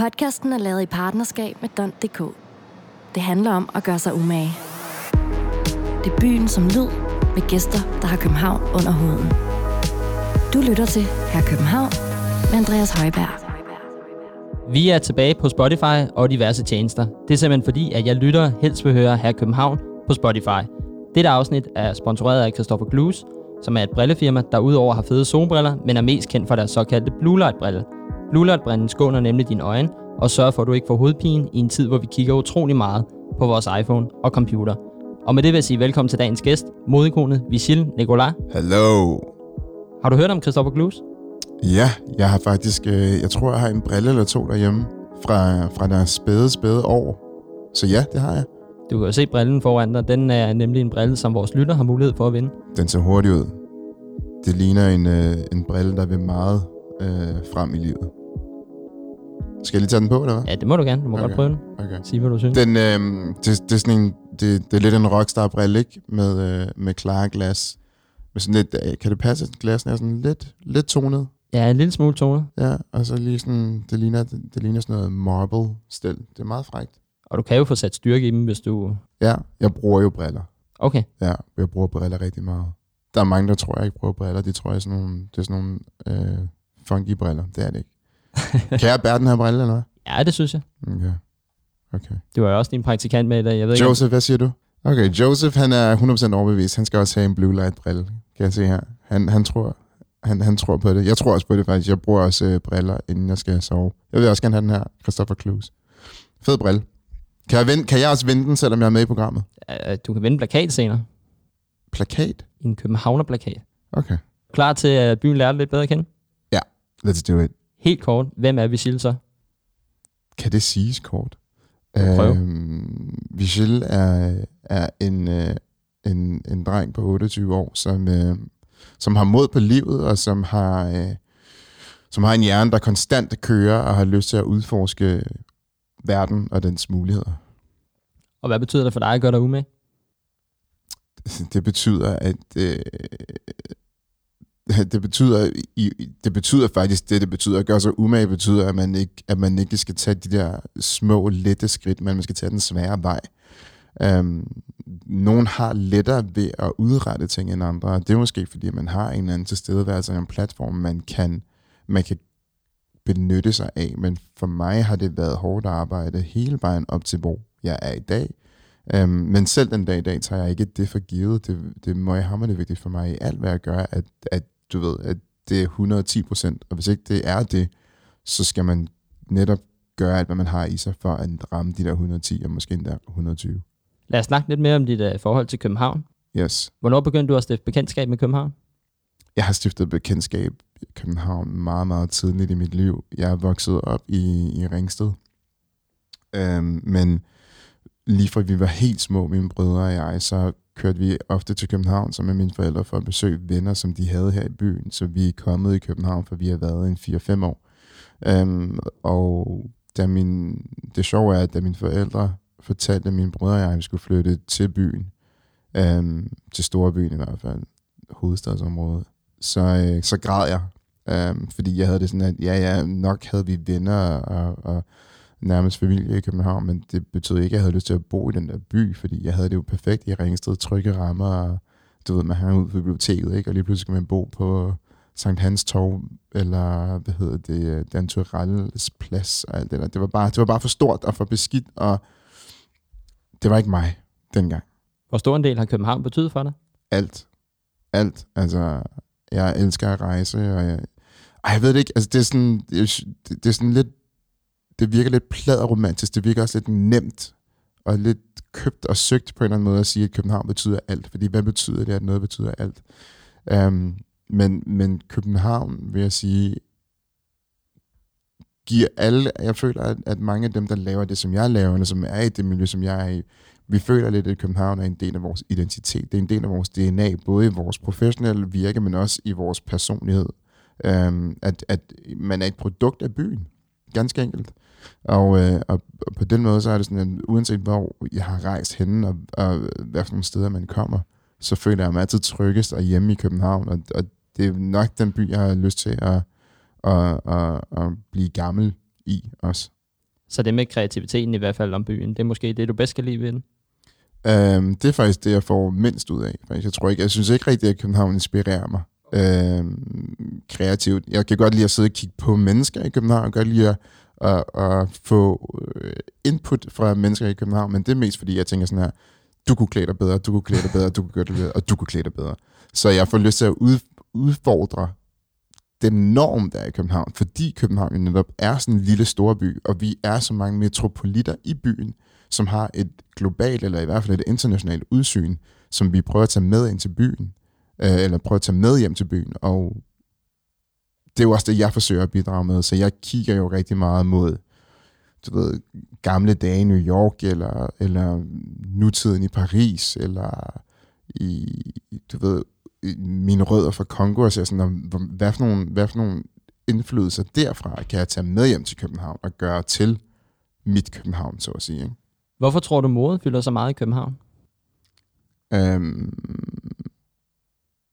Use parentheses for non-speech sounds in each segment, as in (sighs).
Podcasten er lavet i partnerskab med Don.dk. Det handler om at gøre sig umage. Det er byen som lyd, med gæster, der har København under huden. Du lytter til Her København med Andreas Højberg. Vi er tilbage på Spotify og diverse tjenester. Det er simpelthen fordi, at jeg lytter helst vil høre her København på Spotify. Dette afsnit er sponsoreret af Christopher Glues, som er et brillefirma, der udover har fede solbriller, men er mest kendt for deres såkaldte Blue Light brille. Brillen skåner nemlig dine øjne og sørger for, at du ikke får hovedpine i en tid, hvor vi kigger utrolig meget på vores iPhone og computer. Og med det vil jeg sige velkommen til dagens gæst, modeikonet Vigil Nicolas. Hello. Har du hørt om Christopher Glus? Ja, jeg har faktisk, øh, jeg tror, jeg har en brille eller to derhjemme fra, fra deres spæde, spæde år. Så ja, det har jeg. Du kan jo se brillen foran dig. Den er nemlig en brille, som vores lytter har mulighed for at vinde. Den ser hurtigt ud. Det ligner en, øh, en brille, der vil meget øh, frem i livet. Skal jeg lige tage den på, eller hvad? Ja, det må du gerne. Du må okay. godt prøve den. Okay. Sig, hvad du synes. Den, øh, det, det, er sådan en, det, det er lidt en rockstar-brille, ikke? Med, øh, med klare glas. Med sådan lidt, øh, kan det passe, at glasen er sådan lidt, lidt tonet? Ja, en lille smule tonet. Ja, og så lige sådan, det ligner, det, det ligner sådan noget marble-stil. Det er meget frækt. Og du kan jo få sat styrke i dem, hvis du... Ja, jeg bruger jo briller. Okay. Ja, jeg bruger briller rigtig meget. Der er mange, der tror, jeg ikke bruger briller. De tror, jeg sådan nogle, det er sådan nogle øh, funky briller. Det er det ikke. (laughs) kan jeg bære den her brille, eller hvad? Ja, det synes jeg. Okay. okay. Du var jo også din praktikant med i dag. Jeg ved ikke, Joseph, hvad siger du? Okay, Joseph, han er 100% overbevist. Han skal også have en blue light brille, kan jeg se her. Han, han, tror, han, han tror på det. Jeg tror også på det faktisk. Jeg bruger også øh, briller, inden jeg skal sove. Jeg vil også gerne have den her, Christopher Clues. Fed brille. Kan jeg, vinde, kan jeg også vinde den, selvom jeg er med i programmet? om... Du kan vinde plakat senere. Plakat? En københavner-plakat. Okay. Klar til, at byen lærer lidt bedre at kende? Let's do it. Helt kort. Hvem er Vigil så? Kan det siges kort? Prøv. Øhm, Vigil er, er en, øh, en, en dreng på 28 år, som, øh, som har mod på livet, og som har, øh, som har en hjerne, der konstant kører og har lyst til at udforske verden og dens muligheder. Og hvad betyder det for dig at gøre dig umage? Det betyder, at øh, (laughs) det betyder, det betyder faktisk det, det betyder. At gøre sig umage betyder, at man, ikke, at man ikke skal tage de der små, lette skridt, men man skal tage den svære vej. Um, nogen har lettere ved at udrette ting end andre, og det er måske fordi, man har en eller anden tilstedeværelse og en platform, man kan, man kan benytte sig af. Men for mig har det været hårdt arbejde hele vejen op til, hvor jeg er i dag. Um, men selv den dag i dag tager jeg ikke det for givet. Det, det må jeg hammerende vigtigt for mig i alt, hvad jeg gør, at, at du ved, at det er 110 procent. Og hvis ikke det er det, så skal man netop gøre alt, hvad man har i sig, for at ramme de der 110 og måske endda 120. Lad os snakke lidt mere om dit uh, forhold til København. Yes. Hvornår begyndte du at stifte bekendtskab med København? Jeg har stiftet bekendtskab i København meget, meget tidligt i mit liv. Jeg er vokset op i, i Ringsted. Øhm, men lige fra vi var helt små, mine brødre og jeg, så kørte vi ofte til København sammen med mine forældre for at besøge venner, som de havde her i byen. Så vi er kommet i København, for vi har været en 4-5 år. Øhm, og da min, det sjove er, at da mine forældre fortalte mine brødre og jeg, at vi skulle flytte til byen, øhm, til storbyen i hvert fald, hovedstadsområdet, så, øh, så græd jeg. Øhm, fordi jeg havde det sådan, at ja, ja, nok havde vi venner og, og nærmest familie i København, men det betød ikke, at jeg havde lyst til at bo i den der by, fordi jeg havde det jo perfekt i Ringsted, trygge rammer, og du ved, man hang ud på biblioteket, ikke? og lige pludselig skal man bo på Sankt Hans Torv, eller hvad hedder det, Dan Turelles plads, og alt det der. Det var, bare, det var bare for stort og for beskidt, og det var ikke mig dengang. Hvor stor en del har København betydet for dig? alt. Alt. Altså, jeg elsker at rejse, og jeg, ej, jeg ved det ikke, altså det er sådan, det, det er sådan lidt, det virker lidt pladeromantisk, det virker også lidt nemt, og lidt købt og søgt på en eller anden måde at sige, at København betyder alt, fordi hvad betyder det, at noget betyder alt? Um, men, men København, vil jeg sige, giver alle, jeg føler, at, at mange af dem, der laver det, som jeg laver, eller som er i det miljø, som jeg er i, vi føler lidt, at København er en del af vores identitet. Det er en del af vores DNA, både i vores professionelle virke, men også i vores personlighed. Um, at, at man er et produkt af byen, ganske enkelt. Og, øh, og, på den måde, så er det sådan, at uanset hvor jeg har rejst henne, og, og hvad for nogle steder man kommer, så føler jeg mig altid tryggest og hjemme i København, og, og det er nok den by, jeg har lyst til at, at, at, at blive gammel i også. Så det med kreativiteten i hvert fald om byen, det er måske det, du bedst kan lide ved den? Um, det er faktisk det, jeg får mindst ud af. Faktisk. Jeg tror ikke, jeg synes ikke rigtigt, at København inspirerer mig um, kreativt. Jeg kan godt lide at sidde og kigge på mennesker i København. Jeg kan godt lide at, at, at få øh, input fra mennesker i København, men det er mest fordi, jeg tænker sådan her, du kunne klæde dig bedre, du kunne klæde dig bedre, du kunne gøre det bedre, og du kunne klæde dig bedre. Så jeg får lyst til at ud, udfordre den norm, der er i København, fordi København jo netop er sådan en lille storby, og vi er så mange metropolitter i byen, som har et globalt, eller i hvert fald et internationalt udsyn, som vi prøver at tage med ind til byen, øh, eller prøver at tage med hjem til byen, og det er jo også det, jeg forsøger at bidrage med, så jeg kigger jo rigtig meget mod du ved, gamle dage i New York, eller, eller nutiden i Paris, eller i, du ved, mine rødder fra Kongo, og siger sådan, hvad for, nogle, hvad for nogle indflydelser derfra kan jeg tage med hjem til København og gøre til mit København, så at sige. Ikke? Hvorfor tror du, mode fylder så meget i København? Øhm,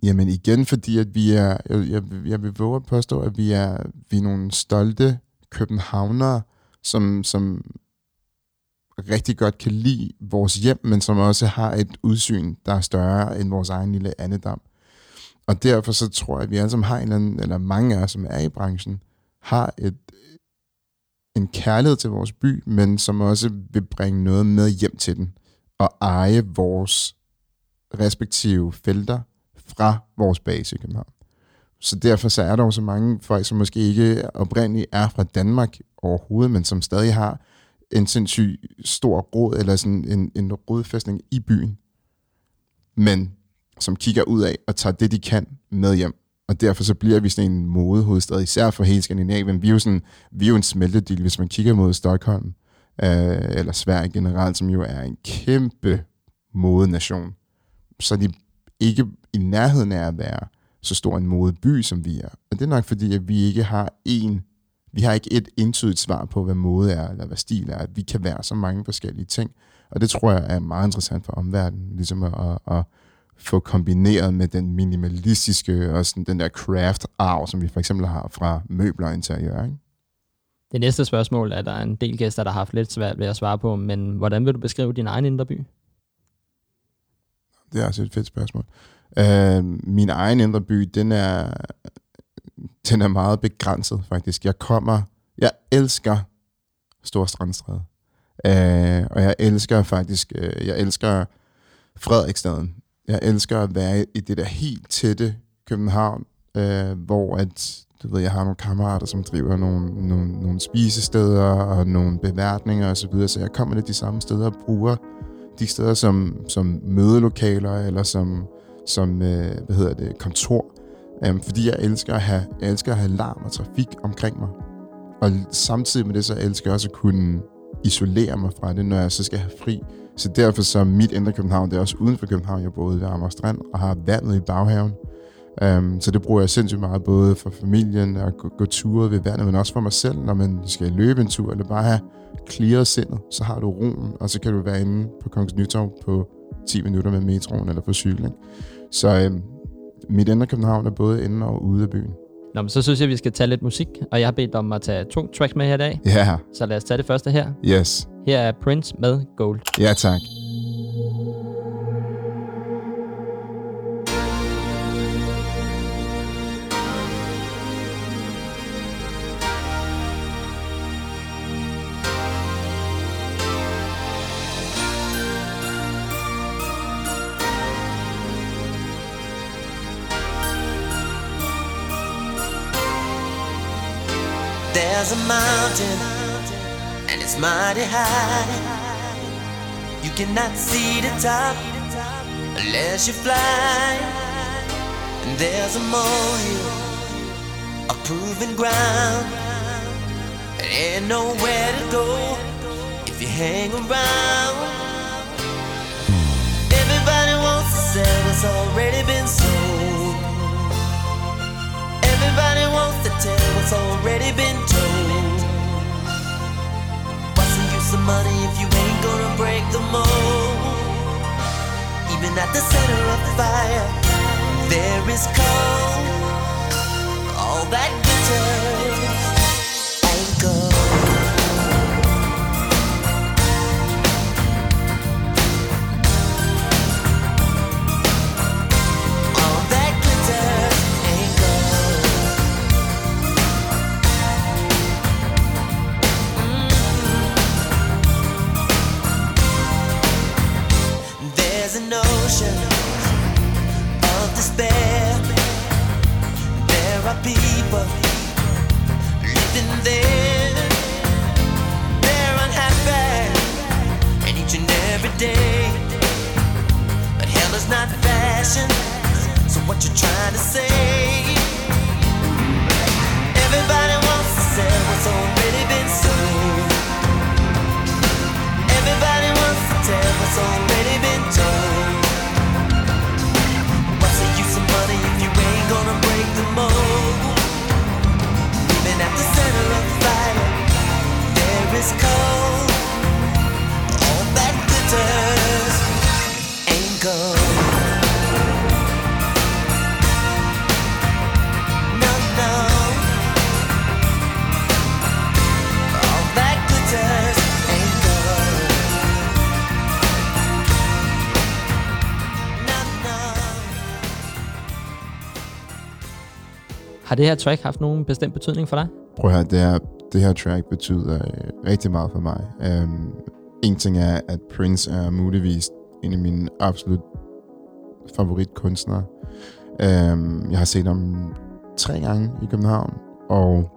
jamen igen, fordi at vi er, jeg, jeg, jeg vil våge at påstå, at vi er, vi er nogle stolte københavnere, som, som rigtig godt kan lide vores hjem, men som også har et udsyn, der er større end vores egen lille andedam. Og derfor så tror jeg, at vi alle sammen har en eller, anden, eller mange af os, som er i branchen, har et, en kærlighed til vores by, men som også vil bringe noget med hjem til den, og eje vores respektive felter fra vores base i København. Så derfor så er der jo så mange folk, som måske ikke oprindeligt er fra Danmark overhovedet, men som stadig har en sindssygt stor råd, eller sådan en, en rodfæstning i byen, men som kigger ud af og tager det, de kan med hjem. Og derfor så bliver vi sådan en modehovedstad, især for hele Skandinavien. Vi er jo, sådan, vi er jo en smeltedil, hvis man kigger mod Stockholm, øh, eller Sverige generelt, som jo er en kæmpe modenation. Så de ikke i nærheden af at være så stor en modeby, som vi er. Og det er nok fordi, at vi ikke har en, vi har ikke et entydigt svar på, hvad mode er, eller hvad stil er. At vi kan være så mange forskellige ting. Og det tror jeg er meget interessant for omverdenen, ligesom at, at, at få kombineret med den minimalistiske og sådan den der craft-arv, som vi for eksempel har fra møbler og interiør. Ikke? Det næste spørgsmål er der en del gæster, der har haft lidt svært ved at svare på, men hvordan vil du beskrive din egen indre by? Det er også et fedt spørgsmål. Øh, min egen indre by, den er, den er meget begrænset faktisk. Jeg kommer, jeg elsker Storstrandstræde. Øh, og jeg elsker faktisk, øh, jeg elsker Frederiksstaden. Jeg elsker at være i det der helt tætte København, øh, hvor at, du ved, jeg har nogle kammerater, som driver nogle, nogle, nogle spisesteder og nogle beværtninger osv., så, videre, så jeg kommer lidt de samme steder og bruger de steder som, som mødelokaler eller som, som øh, hvad hedder det, kontor. Øhm, fordi jeg elsker, at have, jeg elsker at have larm og trafik omkring mig. Og samtidig med det, så elsker jeg også at kunne isolere mig fra det, når jeg så skal have fri. Så derfor så mit indre København, det er også uden for København. Jeg boede ved Amager Strand og har vandet i baghaven. Um, så det bruger jeg sindssygt meget, både for familien og gå, gå ture ved vandet, men også for mig selv, når man skal løbe en tur, eller bare have clearet sindet, så har du roen, og så kan du være inde på Kongens Nytorv på 10 minutter med metroen eller på cykel. Ikke? Så um, mit indre København er både inde og ude af byen. Nå, men så synes jeg, vi skal tage lidt musik, og jeg har bedt om at tage to tracks med her i dag. Ja, yeah. Så lad os tage det første her. yes. Her er Prince med Gold. Ja, tak. There's a mountain and it's mighty high. You cannot see the top unless you fly. And there's a molehill, a proven ground. And ain't nowhere to go if you hang around. Everybody wants to sell what's already been sold. What's already been told. What's the use of money if you ain't gonna break the mold? Even at the center of the fire, there is cold. All that Har det her track haft nogen bestemt betydning for dig? Prøv at høre, det her, det her track betyder øh, rigtig meget for mig. Um, en ting er, at Prince er muligvis en af mine absolut favoritkunstnere. Um, jeg har set ham tre gange i København, og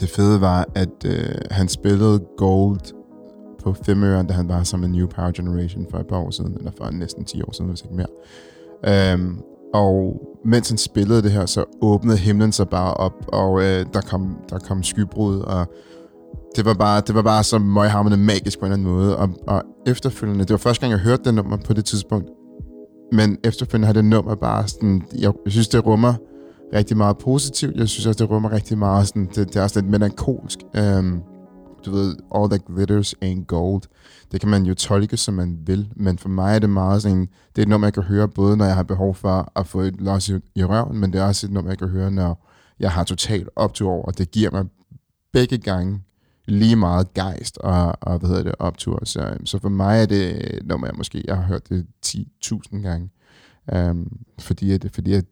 det fede var, at øh, han spillede Gold på Femøren, da han var sammen med New Power Generation for et par år siden, eller for næsten 10 år siden, hvis ikke mere. Um, og mens han spillede det her, så åbnede himlen sig bare op, og øh, der, kom, der kom skybrud, og det var bare, det var bare så møghamrende magisk på en eller anden måde. Og, og efterfølgende, det var første gang, jeg hørte det nummer på det tidspunkt, men efterfølgende har det nummer bare sådan, jeg, jeg synes, det rummer rigtig meget positivt. Jeg synes også, det rummer rigtig meget sådan, det, det er også lidt melankolsk. Um, du ved, all that glitters ain't gold. Det kan man jo tolke, som man vil, men for mig er det meget sådan, det er et nummer, jeg kan høre, både når jeg har behov for at få et loss i, i røven, men det er også et nummer, jeg kan høre, når jeg har totalt optur over, og det giver mig begge gange lige meget gejst og, og hvad hedder det, optur. Så, øhm, så for mig er det et nummer, jeg måske jeg har hørt det 10.000 gange. Um, fordi, at, fordi at,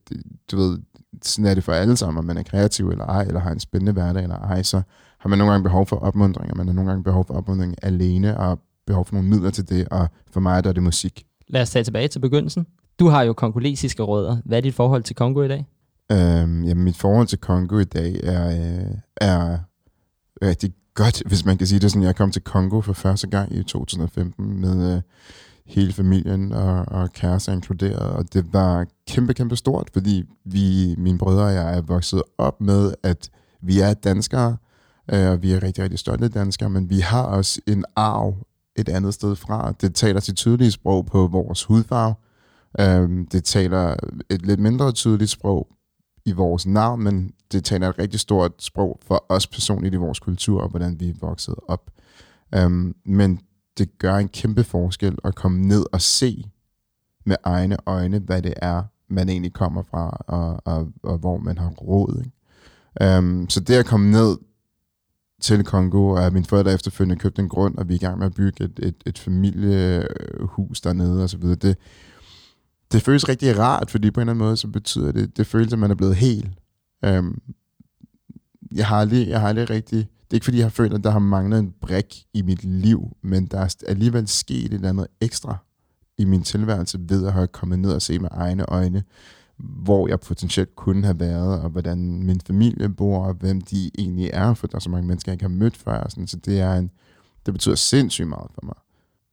du ved, sådan er det for alle sammen, om man er kreativ eller ej, eller har en spændende hverdag eller ej, så har man nogle gange behov for opmundring, og man har nogle gange behov for opmundring alene, og behov for nogle midler til det, og for mig der er det musik. Lad os tage tilbage til begyndelsen. Du har jo kongolesiske rødder. Hvad er dit forhold til Kongo i dag? Um, jamen, mit forhold til Kongo i dag er, øh, er rigtig godt, hvis man kan sige det sådan. Jeg kom til Kongo for første gang i 2015 med øh, hele familien og, og kærester inkluderet, og det var kæmpe, kæmpe stort, fordi vi, mine brødre og jeg er vokset op med, at vi er danskere, Øh, og vi er rigtig, rigtig stolte danskere, men vi har også en arv et andet sted fra. Det taler sit tydelige sprog på vores hudfarve. Øhm, det taler et lidt mindre tydeligt sprog i vores navn, men det taler et rigtig stort sprog for os personligt i vores kultur, og hvordan vi er vokset op. Um, men det gør en kæmpe forskel at komme ned og se med egne øjne, hvad det er, man egentlig kommer fra, og, og, og hvor man har råd. Ikke? Um, så det at komme ned til Kongo, og mine forældre efterfølgende købte en grund, og vi er i gang med at bygge et, et, et familiehus dernede og så videre. Det, det føles rigtig rart, fordi på en eller anden måde, så betyder det, det føles, at man er blevet hel. Øhm, jeg, har aldrig, jeg har aldrig rigtig, det er ikke fordi, jeg har følt, at der har manglet en brik i mit liv, men der er alligevel sket et eller andet ekstra i min tilværelse ved at have kommet ned og se med egne øjne, hvor jeg potentielt kunne have været, og hvordan min familie bor, og hvem de egentlig er, for der er så mange mennesker, jeg ikke har mødt før. Sådan, så det, er en, det betyder sindssygt meget for mig.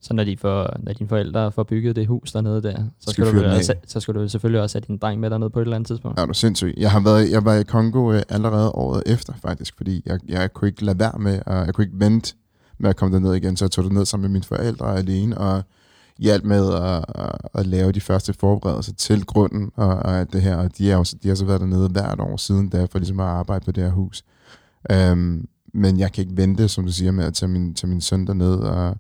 Så når, de får, når dine forældre får bygget det hus dernede der, så Skal skal, du, også, så skal du selvfølgelig også have din dreng med dernede på et eller andet tidspunkt. Er du sindssyg? Jeg har været, jeg var i Kongo øh, allerede året efter, faktisk, fordi jeg, jeg kunne ikke lade være med, og jeg kunne ikke vente med at komme derned igen, så jeg tog det ned sammen med mine forældre alene, og hjalp med at, at, at lave de første forberedelser til grunden og, og det her, og de, er også, de har så været dernede hvert år siden da, for ligesom at arbejde på det her hus. Øhm, men jeg kan ikke vente, som du siger, med at tage min, tage min søn derned, og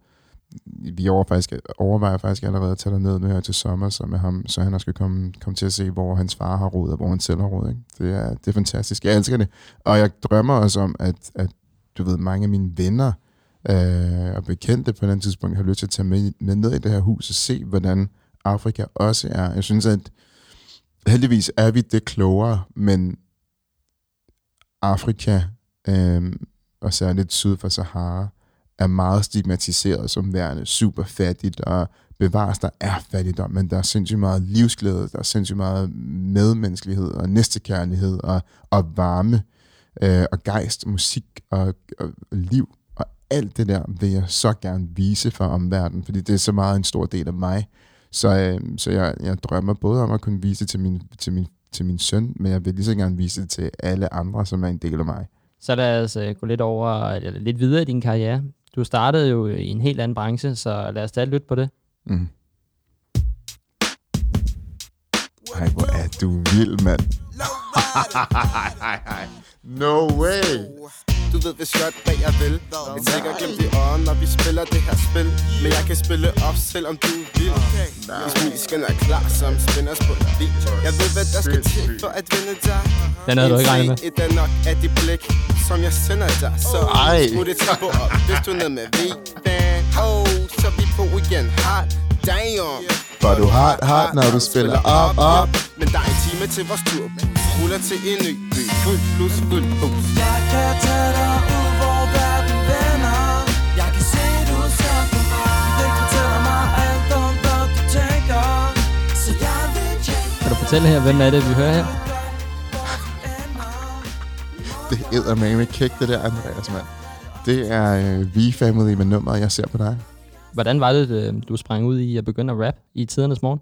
vi over faktisk, overvejer faktisk allerede at tage derned nu her til sommer, så med ham, så han også skal komme, komme til at se, hvor hans far har råd, og hvor han selv har råd. Ikke? Det, er, det er fantastisk. Jeg elsker det. Og jeg drømmer også om, at, at du ved, mange af mine venner øh, og bekendte på den tidspunkt har lyst til at tage med, med ned i det her hus og se, hvordan Afrika også er. Jeg synes, at heldigvis er vi det klogere, men Afrika, øh, og særligt syd for Sahara, er meget stigmatiseret som værende super fattigt, og bevares, der er fattigdom, men der er sindssygt meget livsglæde, der er sindssygt meget medmenneskelighed og næstekærlighed og, og varme øh, og gejst, musik og, og liv. Alt det der vil jeg så gerne vise for omverdenen, fordi det er så meget en stor del af mig. Så, øh, så jeg, jeg drømmer både om at kunne vise det til min, til, min, til min søn, men jeg vil lige så gerne vise det til alle andre, som er en del af mig. Så lad os uh, gå lidt over, eller lidt videre i din karriere. Du startede jo i en helt anden branche, så lad os da lytte på det. Mm. Ej, hvor er du vild, mand. (laughs) no way. Du ved hvis godt, hvad jeg vil Et sikkert glemt i øjen, når vi spiller det her spil. Men jeg kan spille op, selvom du vil Hvis musikken er klar, som spænder på dig Jeg ved, hvad der skal til for at vinde dig. Den havde du ikke regnet med. Et er nok af dit blik, som jeg sender dig. Så smut et tempo op, hvis du er ned med V-fan Oh, så vi på igen. Hard Damn. For du har hard, når du spiller op, op. Men der er en time til vores tur. Ruller til en ny by. Fuld plus, fuld boost Jeg kan tage dig fortælle her, hvem er det, vi hører her? (laughs) Det er med kick, det der, Andreas, mand. Det er øh, V-Family med nummeret, jeg ser på dig. Hvordan var det, øh, du sprang ud i at begynde at rap i tidernes morgen?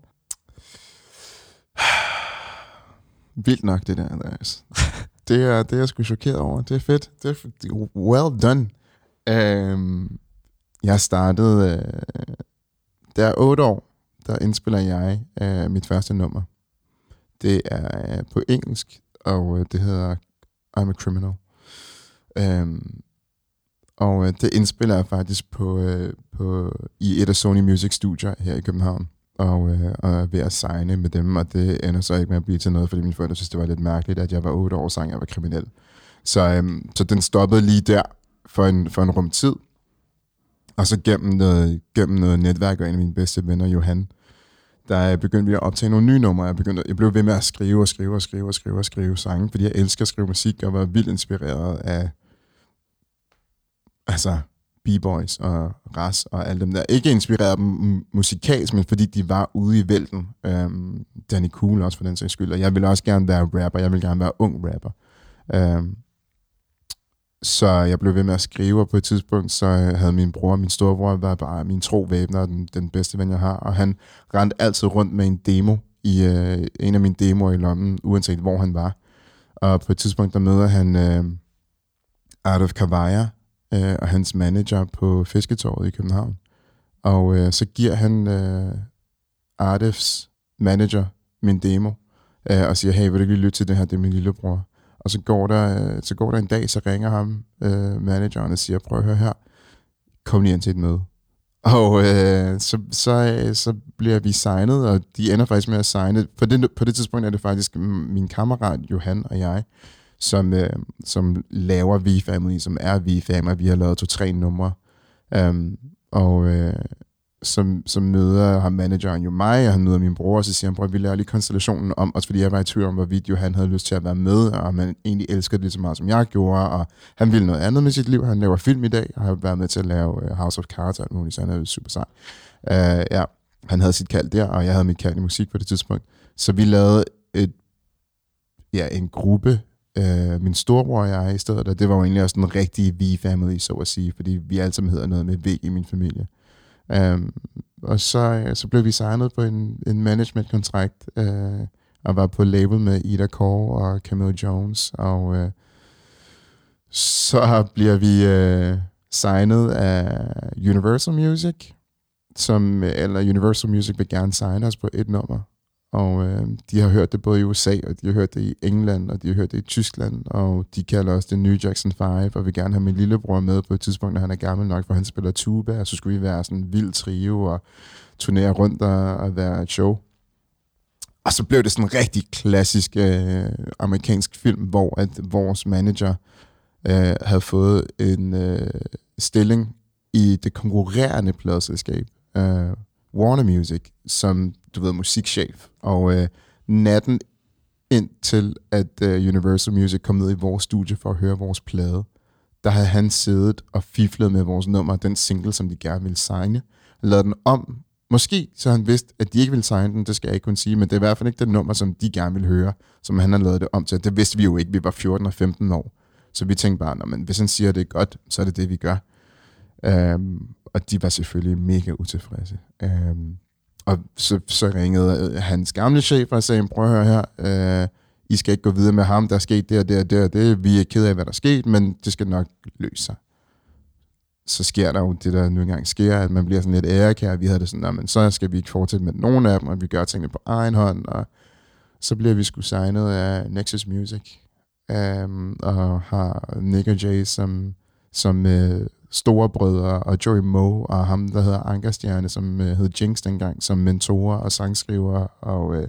(sighs) Vildt nok, det der, Andreas. (laughs) det, er, det er jeg sgu chokeret over. Det er fedt. Det er, det er well done. Um, jeg startede... Uh, der er otte år, der indspiller jeg uh, mit første nummer. Det er øh, på engelsk, og øh, det hedder I'm a Criminal. Øhm, og øh, det indspiller jeg faktisk på, øh, på, i et af Sony Music studier her i København og, øh, og er ved at signe med dem, og det ender så ikke med at blive til noget, fordi mine forældre synes, det var lidt mærkeligt, at jeg var 8 år og sang, jeg var kriminel. Så, øh, så den stoppede lige der for en, for en rum tid. Og så gennem noget, gennem noget netværk og en af mine bedste venner, Johan, der begyndte vi at optage nogle nye numre. Jeg, begyndte, jeg blev ved med at skrive og skrive og skrive og skrive og skrive sange, fordi jeg elsker at skrive musik og var vildt inspireret af altså B-Boys og Ras og alle dem der. Ikke inspireret dem musikalsk, men fordi de var ude i vælten. Øhm, Danny Cool også for den sags skyld. Og jeg ville også gerne være rapper. Jeg ville gerne være ung rapper. Øhm, så jeg blev ved med at skrive, og på et tidspunkt, så øh, havde min bror, min storebror, var bare min tro væbner, den, den bedste ven, jeg har. Og han rendte altid rundt med en demo, i øh, en af mine demoer i lommen, uanset hvor han var. Og på et tidspunkt, der møder han øh, Art of Kavaya, øh, og hans manager på Fisketorvet i København. Og øh, så giver han øh, Artifs manager min demo, øh, og siger, hey, vil du ikke lige lytte til det her, det er min lillebror. Og så går der, øh, så går der en dag, så ringer ham øh, manageren og siger, prøv at høre her, kom lige ind til et møde. Og øh, så, så, øh, så bliver vi signet, og de ender faktisk med at signe. På det, på det tidspunkt er det faktisk min kammerat Johan og jeg, som, øh, som laver V-Family, som er V-Family. Vi har lavet to-tre numre. Um, og øh, som, som møder ham manageren jo mig, og han møder min bror, og så siger han, prøv, vi laver lige konstellationen om, også fordi jeg var i tvivl om, hvorvidt Johan havde lyst til at være med, og man egentlig elsker det lige så meget, som jeg gjorde, og han ville noget andet med sit liv. Han laver film i dag, og har været med til at lave øh, House of Cards og alt muligt, så han er jo super sej. Uh, ja, han havde sit kald der, og jeg havde mit kald i musik på det tidspunkt. Så vi lavede et, ja, en gruppe, øh, min storebror og jeg i stedet, og det var jo egentlig også den rigtige V-family, så at sige, fordi vi alle sammen hedder noget med V i min familie. Um, og så, øh, så blev vi signet på en, en management-kontrakt, øh, og var på label med Ida Kåre og Camille Jones, og øh, så bliver vi øh, signet af Universal Music, som, eller Universal Music vil gerne signe os på et nummer, og øh, de har hørt det både i USA, og de har hørt det i England, og de har hørt det i Tyskland, og de kalder også det New Jackson 5, og vil gerne have min lillebror med på et tidspunkt, når han er gammel nok, for han spiller tuba, og så skulle vi være sådan en vild trio, og turnere rundt og, og være et show. Og så blev det sådan en rigtig klassisk øh, amerikansk film, hvor at vores manager øh, havde fået en øh, stilling i det konkurrerende pladselskab, øh, Warner Music, som, du ved, musikchef. Og øh, natten indtil, at øh, Universal Music kom ned i vores studie for at høre vores plade, der havde han siddet og fiflet med vores nummer, den single, som de gerne ville signe, lavet den om. Måske så han vidste, at de ikke ville signe den, det skal jeg ikke kunne sige, men det er i hvert fald ikke det nummer, som de gerne ville høre, som han har lavet det om til. Det vidste vi jo ikke, vi var 14 og 15 år. Så vi tænkte bare, men hvis han siger, at det er godt, så er det det, vi gør. Øhm, og de var selvfølgelig mega utilfredse. Um, og så, så ringede øh, hans gamle chef og sagde, prøv at høre her, øh, I skal ikke gå videre med ham, der er sket det og det og det og det. Vi er ked af, hvad der er sket, men det skal nok løse sig. Så sker der jo det, der nu engang sker, at man bliver sådan lidt ærekær. Vi havde det sådan, men så skal vi ikke fortsætte med nogen af dem, og vi gør tingene på egen hånd, og så bliver vi sgu signet af Nexus Music, um, og har Nick og Jay som, som øh, storebrødre, og Joey Moe, og ham, der hedder Ankerstjerne, som uh, hed Jinx dengang, som mentorer og sangskriver, og uh,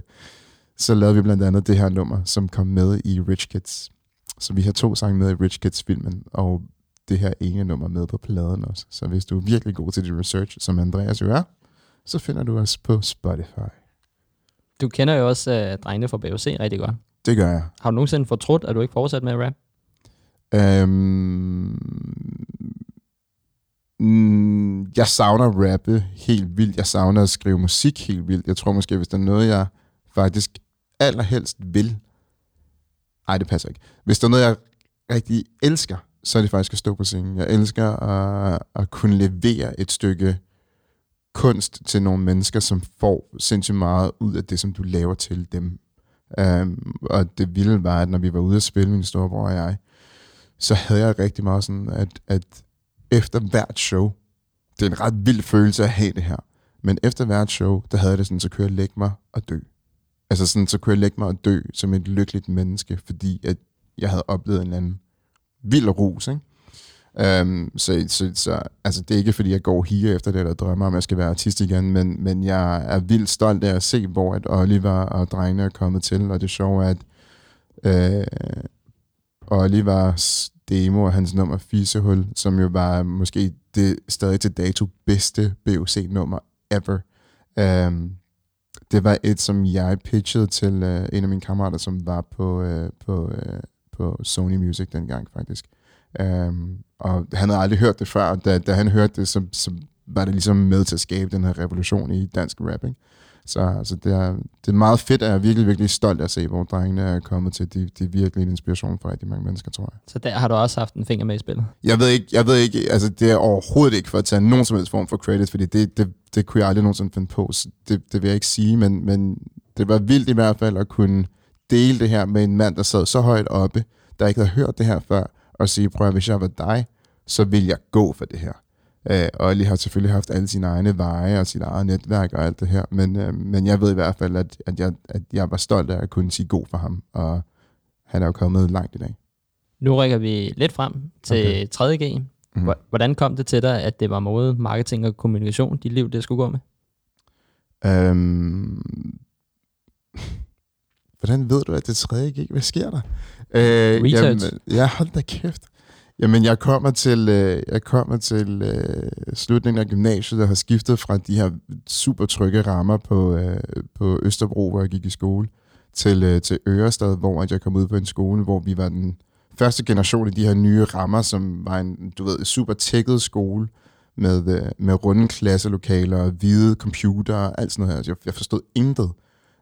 så lavede vi blandt andet det her nummer, som kom med i Rich Kids. Så vi har to sange med i Rich Kids-filmen, og det her ene nummer med på pladen også. Så hvis du er virkelig god til din research, som Andreas jo er, så finder du os på Spotify. Du kender jo også uh, drengene fra BOC rigtig godt. Det gør jeg. Har du nogensinde fortrudt, at du ikke fortsat med at rap? Øhm, mm, jeg savner rappe helt vildt. Jeg savner at skrive musik helt vildt. Jeg tror måske, hvis der er noget, jeg faktisk allerhelst vil... Ej, det passer ikke. Hvis der er noget, jeg rigtig elsker, så er det faktisk at stå på scenen. Jeg elsker at, at kunne levere et stykke kunst til nogle mennesker, som får sindssygt meget ud af det, som du laver til dem. Um, og det vilde var, at når vi var ude at spille, min storebror og jeg, så havde jeg rigtig meget sådan, at, at efter hvert show, det er en ret vild følelse at have det her, men efter hvert show, der havde jeg det sådan, så kunne jeg lægge mig og dø. Altså sådan, så kunne jeg lægge mig og dø som et lykkeligt menneske, fordi at jeg havde oplevet en eller anden vild rus, ikke? Um, så, så, så altså, det er ikke, fordi jeg går hier efter det, eller drømmer om, at jeg skal være artist igen, men, men jeg er vildt stolt af at se, hvor at Oliver og drengene er kommet til, og det sjove er, at øh, og Olivers demo og hans nummer Fisehul, som jo var måske det stadig til dato bedste BOC-nummer ever. Um, det var et, som jeg pitchede til uh, en af mine kammerater, som var på, uh, på, uh, på Sony Music dengang faktisk. Um, og han havde aldrig hørt det før, og da, da han hørte det, så, så var det ligesom med til at skabe den her revolution i dansk rapping. Så altså, det, er, det er meget fedt, at jeg er virkelig, virkelig stolt af at se, hvor drengene er kommet til. De, de er virkelig en inspiration for rigtig mange mennesker, tror jeg. Så der har du også haft en finger med i spillet? Jeg ved ikke, jeg ved ikke altså det er overhovedet ikke for at tage nogen som helst form for credit, fordi det, det, det kunne jeg aldrig nogensinde finde på. Så det, det vil jeg ikke sige, men, men det var vildt i hvert fald at kunne dele det her med en mand, der sad så højt oppe, der ikke havde hørt det her før, og sige, prøv at hvis jeg var dig, så vil jeg gå for det her. Øh, og har selvfølgelig haft alle sine egne veje og sit eget netværk og alt det her, men, øh, men jeg ved i hvert fald, at, at, jeg, at jeg var stolt af at kunne sige god for ham, og han er jo kommet langt i dag. Nu rykker vi lidt frem til okay. 3G. Mhm. Hvordan kom det til dig, at det var mode, marketing og kommunikation, dit liv, det skulle gå med? Øhm, hvordan ved du, at det tredje gik? Hvad sker der? Øh, Research. Jamen, ja, hold da kæft. Jamen, jeg kommer til, øh, jeg kommer til øh, slutningen af gymnasiet, og har skiftet fra de her super trygge rammer på, øh, på Østerbro, hvor jeg gik i skole, til, øh, til Ørestad, hvor jeg kom ud på en skole, hvor vi var den første generation i de her nye rammer, som var en, du ved, super tækket skole, med, øh, med runde klasselokaler, hvide computer og alt sådan noget her. Så Jeg, jeg forstod intet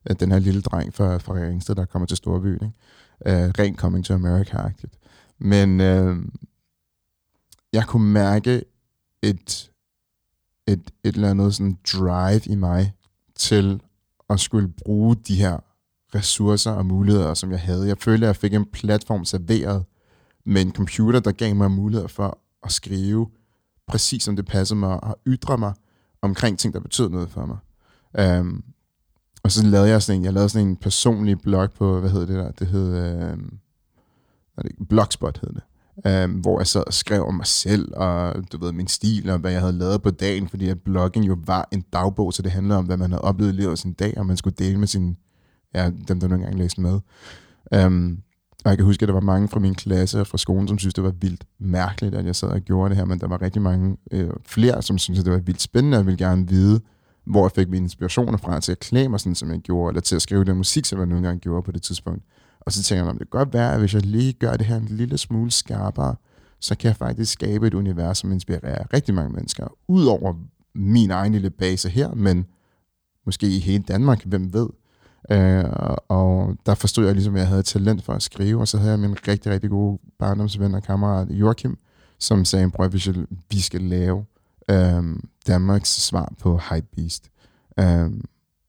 af den her lille dreng fra, fra Ringsted, der kommer til Storbyen. Ikke? Øh, rent coming to America-agtigt. Men øh, jeg kunne mærke et, et, et eller andet sådan drive i mig til at skulle bruge de her ressourcer og muligheder, som jeg havde. Jeg følte, at jeg fik en platform serveret med en computer, der gav mig muligheder for at skrive præcis som det passede mig, og ytre mig omkring ting, der betød noget for mig. Um, og så lavede jeg sådan en, jeg lavede sådan en personlig blog på, hvad hedder det der, det hed, um, hvad det, Blogspot hed det, um, hvor jeg sad og skrev om mig selv, og du ved, min stil, og hvad jeg havde lavet på dagen, fordi at blogging jo var en dagbog, så det handlede om, hvad man havde oplevet i løbet af sin dag, og man skulle dele med sin, ja, dem, der nogle gange læste med. Um, og jeg kan huske, at der var mange fra min klasse og fra skolen, som synes det var vildt mærkeligt, at jeg sad og gjorde det her, men der var rigtig mange øh, flere, som synes at det var vildt spændende, og ville gerne vide, hvor jeg fik mine inspirationer fra til at klæde mig sådan, som jeg gjorde, eller til at skrive den musik, som jeg nogle gange gjorde på det tidspunkt. Og så tænker jeg, om det kan godt være, at hvis jeg lige gør det her en lille smule skarpere, så kan jeg faktisk skabe et univers, som inspirerer rigtig mange mennesker. Udover min egen lille base her, men måske i hele Danmark, hvem ved. Øh, og der forstod jeg ligesom, at jeg havde talent for at skrive, og så havde jeg min rigtig, rigtig gode barndomsven og kammerat Joachim, som sagde, prøv at vi skal, lave øh, Danmarks svar på Hypebeast. Øh,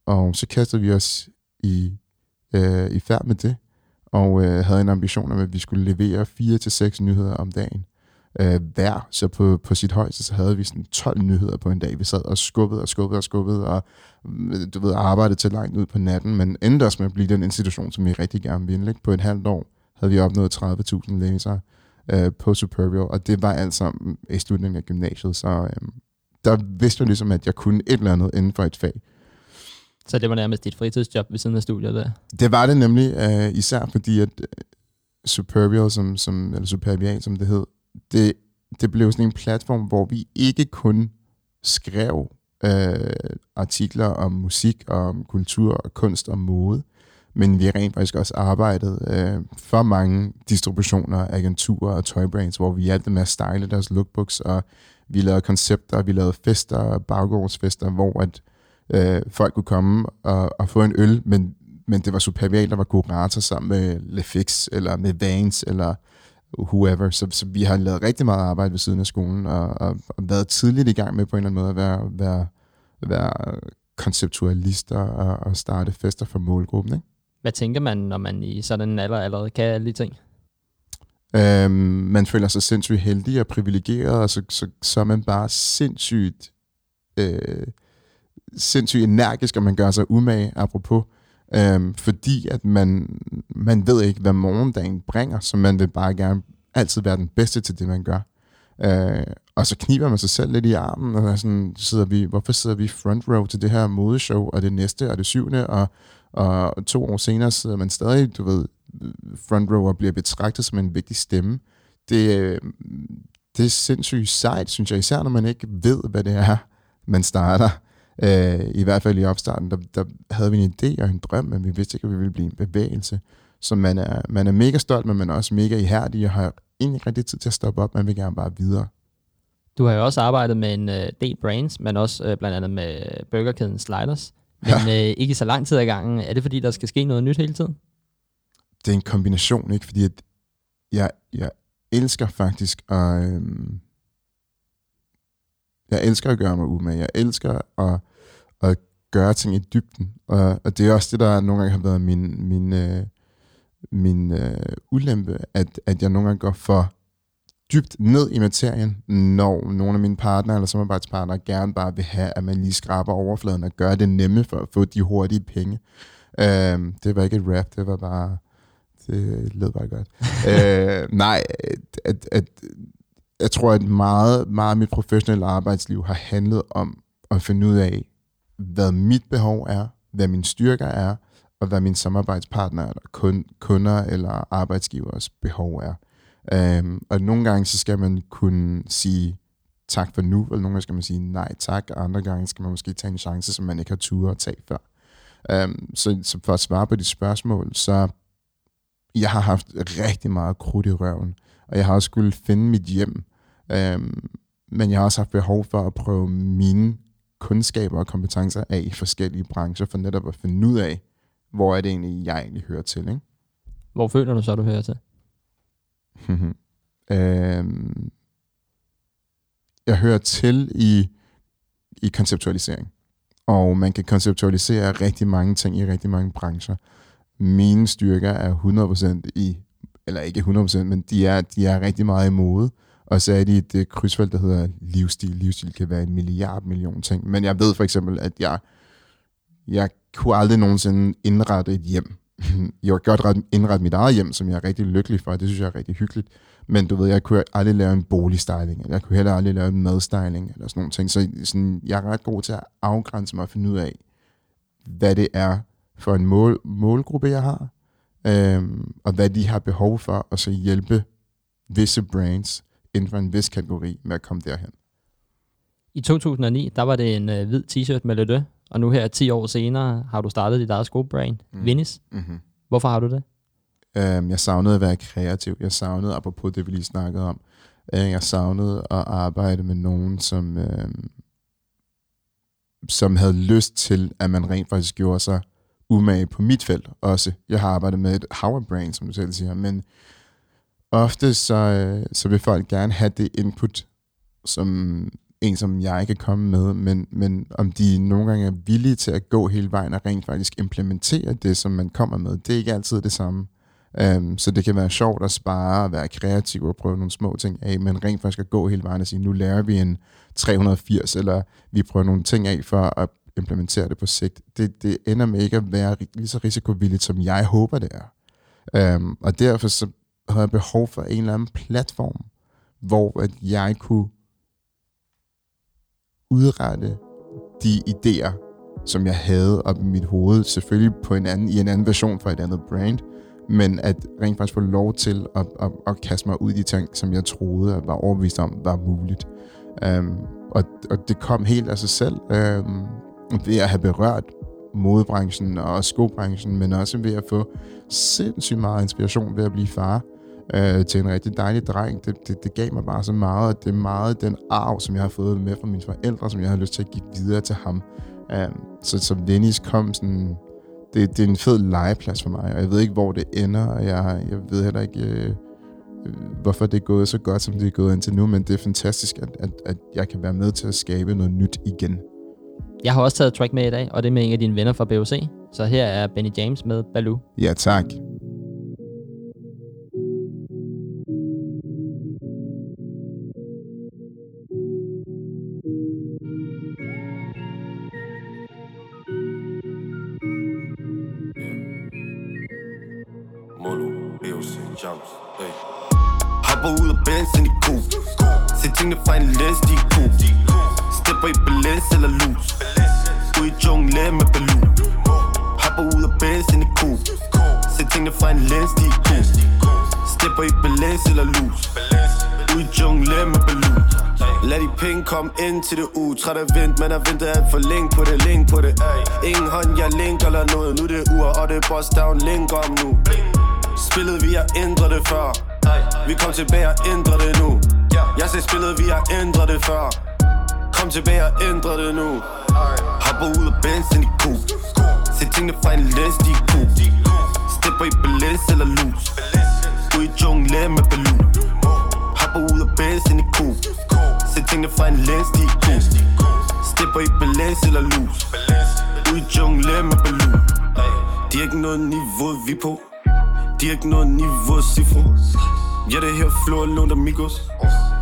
og så kastede vi os i, øh, i færd med det, og øh, havde en ambition om, at vi skulle levere fire til seks nyheder om dagen øh, hver. Så på, på sit højeste, så havde vi sådan 12 nyheder på en dag. Vi sad og skubbede og skubbede og skubbede, og mm, du ved, arbejdede til langt ud på natten, men endte også med at blive den institution, som vi rigtig gerne ville. Ikke? På et halvt år havde vi opnået 30.000 læsere øh, på Superior, og det var altså mm, i slutningen af gymnasiet, så øh, der vidste jeg ligesom, at jeg kunne et eller andet inden for et fag. Så det var nærmest dit fritidsjob ved siden af studiet der? Det var det nemlig, uh, især fordi at øh, Superbial, som, som, eller Superbial, som det hed, det, det blev sådan en platform, hvor vi ikke kun skrev øh, artikler om musik, og om kultur, og kunst og mode, men vi rent faktisk også arbejdet øh, for mange distributioner, agenturer og toybrands, hvor vi hjalp med at style deres lookbooks, og vi lavede koncepter, vi lavede fester, baggårdsfester, hvor at øh, folk kunne komme og, og få en øl, men, men det var Supervial, der var kurator sammen med Lefix, eller med Vans, eller whoever. Så, så vi har lavet rigtig meget arbejde ved siden af skolen, og, og, og været tidligt i gang med på en eller anden måde at være, være, være konceptualister og, og starte fester for målgruppen. Ikke? Hvad tænker man, når man i sådan en alder allerede kan alle de ting? Øhm, man føler sig sindssygt heldig og privilegeret, og så, så, så er man bare sindssygt, øh, sindssygt energisk, og man gør sig umage, apropos, øhm, fordi at man, man ved ikke, hvad morgendagen bringer, så man vil bare gerne altid være den bedste til det, man gør. Øh, og så kniber man sig selv lidt i armen, og sådan sidder vi, hvorfor sidder vi front row til det her modeshow, og det næste, og det syvende, og, og to år senere sidder man stadig, du ved, front row og bliver betragtet som en vigtig stemme. Det, øh, det er sindssygt sejt, synes jeg, især når man ikke ved, hvad det er, man starter. Øh, I hvert fald i opstarten, der, der havde vi en idé og en drøm, men vi vidste ikke, at vi ville blive en bevægelse. Så man er, man er mega stolt, men man er også mega ihærdig og har egentlig ikke rigtig tid til at stoppe op. Man vil gerne bare videre. Du har jo også arbejdet med en uh, del brands, men også uh, blandt andet med burgerkæden Sliders. Men ja. uh, ikke så lang tid ad gangen. Er det fordi, der skal ske noget nyt hele tiden? Det er en kombination, ikke? Fordi at jeg, jeg elsker faktisk at... Øhm, jeg elsker at gøre mig umage. Jeg elsker at, at gøre ting i dybden. Og, og det er også det, der nogle gange har været min, min, øh, min øh, ulempe, at, at jeg nogle gange går for dybt ned i materien, når nogle af mine partnere eller samarbejdspartnere gerne bare vil have, at man lige skraber overfladen og gør det nemme for at få de hurtige penge. Øh, det var ikke et rap, det var bare, det lød bare godt. (laughs) øh, nej, at, at, jeg tror, at meget, meget af mit professionelle arbejdsliv har handlet om at finde ud af, hvad mit behov er, hvad mine styrker er, og hvad mine samarbejdspartnere, eller kun, kunder eller arbejdsgivers behov er. Um, og nogle gange så skal man kunne sige tak for nu, eller nogle gange skal man sige nej tak, og andre gange skal man måske tage en chance, som man ikke har tur at tage før. Um, så, så for at svare på de spørgsmål, så jeg har haft rigtig meget krudt i røven, og jeg har også skulle finde mit hjem. Um, men jeg har også haft behov for at prøve mine kundskaber og kompetencer af i forskellige brancher, for netop at finde ud af, hvor er det egentlig, jeg egentlig hører til. Ikke? Hvor føler du så, du hører til? (laughs) øhm, jeg hører til i, i konceptualisering. Og man kan konceptualisere rigtig mange ting i rigtig mange brancher. Mine styrker er 100% i, eller ikke 100%, men de er, de er rigtig meget i mode. Og så er de et øh, krydsfelt, der hedder livsstil. Livsstil kan være en milliard million ting. Men jeg ved for eksempel, at jeg, jeg kunne aldrig nogensinde indrette et hjem. (laughs) Jeg kan godt indrette mit eget hjem, som jeg er rigtig lykkelig for. Det synes jeg er rigtig hyggeligt. Men du ved, jeg kunne aldrig lave en boligstyling, eller jeg kunne heller aldrig lave en madstyling, eller sådan nogle ting. Så sådan, jeg er ret god til at afgrænse mig og finde ud af, hvad det er for en mål, målgruppe, jeg har, øhm, og hvad de har behov for, og så hjælpe visse brands inden for en vis kategori med at komme derhen. I 2009, der var det en øh, hvid t-shirt med Lede, og nu her 10 år senere har du startet dit eget skobrand, mm. Vinnis. Mm-hmm. Hvorfor har du det? Um, jeg savnede at være kreativ. Jeg savnede, apropos det vi lige snakkede om, uh, jeg savnede at arbejde med nogen, som, uh, som havde lyst til, at man rent faktisk gjorde sig umage på mit felt også. Jeg har arbejdet med et Howard Brain, som du selv siger, men ofte så, øh, så vil folk gerne have det input, som en, som jeg kan komme med, men, men om de nogle gange er villige til at gå hele vejen og rent faktisk implementere det, som man kommer med, det er ikke altid det samme. Um, så det kan være sjovt at spare og være kreativ og prøve nogle små ting af, men rent faktisk at gå hele vejen og sige, nu lærer vi en 380, eller vi prøver nogle ting af for at implementere det på sigt. Det, det ender med ikke at være lige så risikovilligt, som jeg håber, det er. Um, og derfor så havde jeg behov for en eller anden platform, hvor at jeg kunne udrette de idéer, som jeg havde op i mit hoved, selvfølgelig på en anden, i en anden version for et andet brand, men at rent faktisk få lov til at, at, at kaste mig ud i de ting, som jeg troede og var overbevist om, var muligt. Um, og, og det kom helt af sig selv, um, ved at have berørt modebranchen og skobranchen, men også ved at få sindssygt meget inspiration ved at blive far øh, til en rigtig dejlig dreng. Det, det, det gav mig bare så meget, og det er meget den arv, som jeg har fået med fra mine forældre, som jeg har lyst til at give videre til ham. Øh, så som Dennis kom sådan det, det er en fed legeplads for mig, og jeg ved ikke, hvor det ender, og jeg, jeg ved heller ikke, øh, hvorfor det er gået så godt, som det er gået indtil nu, men det er fantastisk, at, at, at jeg kan være med til at skabe noget nyt igen. Jeg har også taget track med i dag, og det er med en af dine venner fra BOC. Så her er Benny James med Baloo. Ja, tak. Ur, og det er en link om nu. Spillet, vi har ændret det før. Vi kom tilbage og ændrer det nu. Jeg sagde spillet, vi har ændret det før. Kom tilbage og ændre det nu. Hopper ud af benzen i ko Se tingene fra en lens, de er cool Stepper i balance eller loose Ud i jungle med Baloo. Hopper ud af benzen i ko Se tingene fra en lens, de er cool Stepper i balance eller loose Ud i jungle med Baloo. De er ikke noget niveau, vi er på. De er ikke noget niveau cifre Ja, det her flow er lånt amigos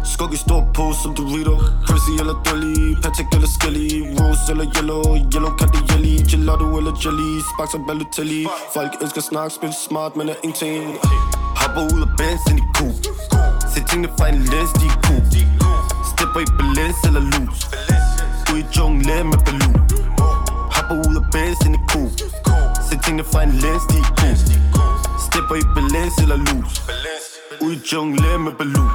Skug i stor pose som Dorito. Percy eller Dolly Patek eller Skelly. Rose eller Yellow Yellow kan det jelly. Gelato eller Jelly Sparks og Balotelli. Folk elsker snak, spil smart, men er ingenting. Hopper ud af bands ind i ko Se tingene fra en læs, de er cool. Stepper i balance eller loose. Ud i jungle med Baloo Hopper ud af bands ind i ko Se tingene fra en læs, de er cool Stepper i balance eller loose Ud i jungle med Baloo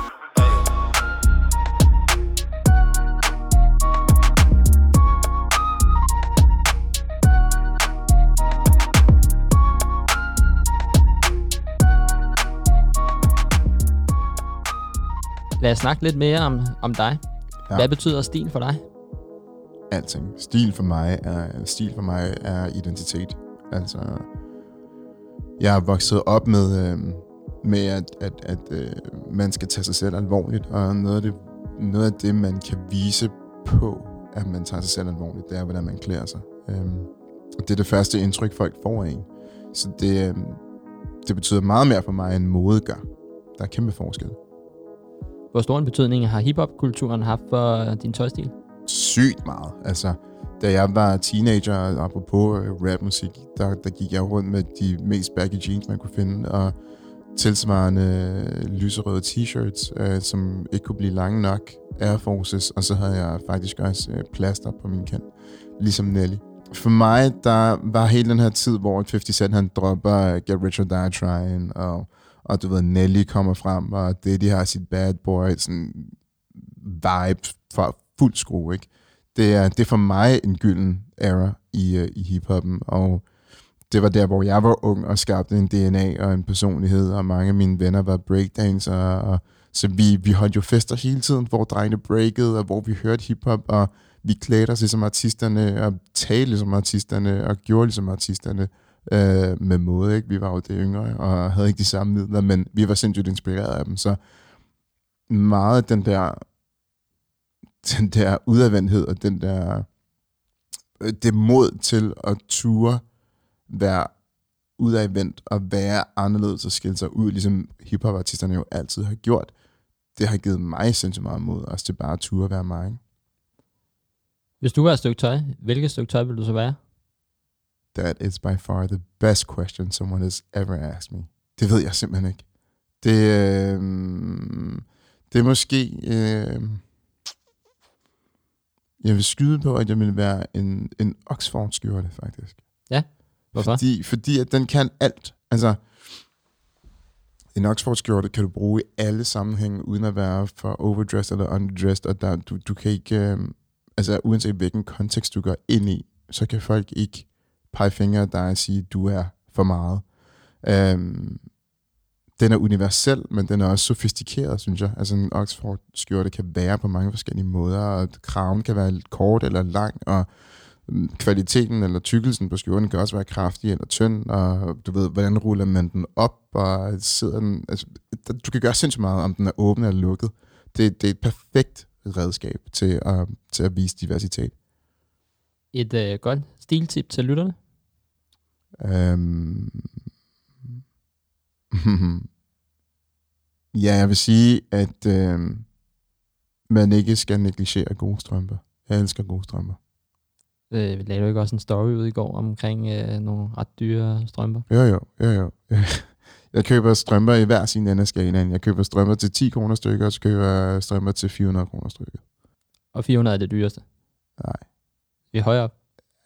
Lad os snakke lidt mere om, om dig. Ja. Hvad betyder stil for dig? Alting. Stil for mig er, stil for mig er identitet. Altså, jeg er vokset op med, øh, med at, at, at øh, man skal tage sig selv alvorligt, og noget af, det, noget af det, man kan vise på, at man tager sig selv alvorligt, det er, hvordan man klæder sig. Og det er det første indtryk, folk får af en. Så det, øh, det betyder meget mere for mig, end mode gør. Der er kæmpe forskel. Hvor stor en betydning har hiphop-kulturen haft for din tøjstil? sygt meget. Altså, da jeg var teenager, apropos øh, rapmusik, der, der gik jeg rundt med de mest baggy jeans, man kunne finde, og tilsvarende øh, lyserøde t-shirts, øh, som ikke kunne blive lange nok, Air Forces, og så havde jeg faktisk også øh, plaster på min kant, ligesom Nelly. For mig, der var hele den her tid, hvor 50 Cent han dropper øh, Get Rich or Die Trying, og, og du ved, Nelly kommer frem, og det de har sit bad boy, sådan vibe fra fuld skrue, ikke? Det er, det er for mig en gylden era i, øh, i hiphoppen, og det var der, hvor jeg var ung og skabte en DNA og en personlighed, og mange af mine venner var breakdancer, og så vi, vi holdt jo fester hele tiden, hvor drengene breakede, og hvor vi hørte hiphop, og vi klædte os ligesom artisterne, og talte ligesom artisterne, og gjorde ligesom artisterne øh, med måde. Ikke? Vi var jo det yngre, og havde ikke de samme midler, men vi var sindssygt inspireret af dem. Så meget den der den der udadvendthed og den der øh, det mod til at ture være udadvendt og være anderledes og skille sig ud, ligesom hiphop-artisterne jo altid har gjort. Det har givet mig sindssygt meget mod, også til bare at ture at være mig. ikke? Hvis du var et stykke tøj, hvilket stykke tøj ville du så være? That is by far the best question someone has ever asked me. Det ved jeg simpelthen ikke. Det, øh, det er måske... Øh, jeg vil skyde på, at jeg vil være en, en Oxford-skjorte, faktisk. Hvorfor? Fordi, fordi at den kan alt. Altså, en Oxford-skjorte kan du bruge i alle sammenhænge, uden at være for overdressed eller underdressed, og der, du, du kan ikke, øh, altså uanset hvilken kontekst du går ind i, så kan folk ikke pege fingre af dig og sige, du er for meget. Øhm, den er universel, men den er også sofistikeret, synes jeg. Altså en Oxford-skjorte kan være på mange forskellige måder, og kraven kan være kort eller lang, og mm, kvaliteten eller tykkelsen på skjorten kan også være kraftig eller tynd, og du ved, hvordan ruller man den op, og sidder den, altså, du kan gøre sindssygt meget, om den er åben eller lukket. Det, det er et perfekt redskab til at, til at vise diversitet. Et øh, godt stiltip til lytterne? Øhm. (laughs) ja, jeg vil sige, at øhm, man ikke skal negligere gode strømper. Jeg elsker gode strømper. Øh, lavede du ikke også en story ud i går omkring øh, nogle ret dyre strømper? Jo, jo, jo, jo. (laughs) Jeg køber strømper i hver sin ende af skalaen. Jeg køber strømper til 10 kroner stykker, og så køber jeg strømper til 400 kroner stykker. Og 400 er det dyreste. Nej. Vi er højere op.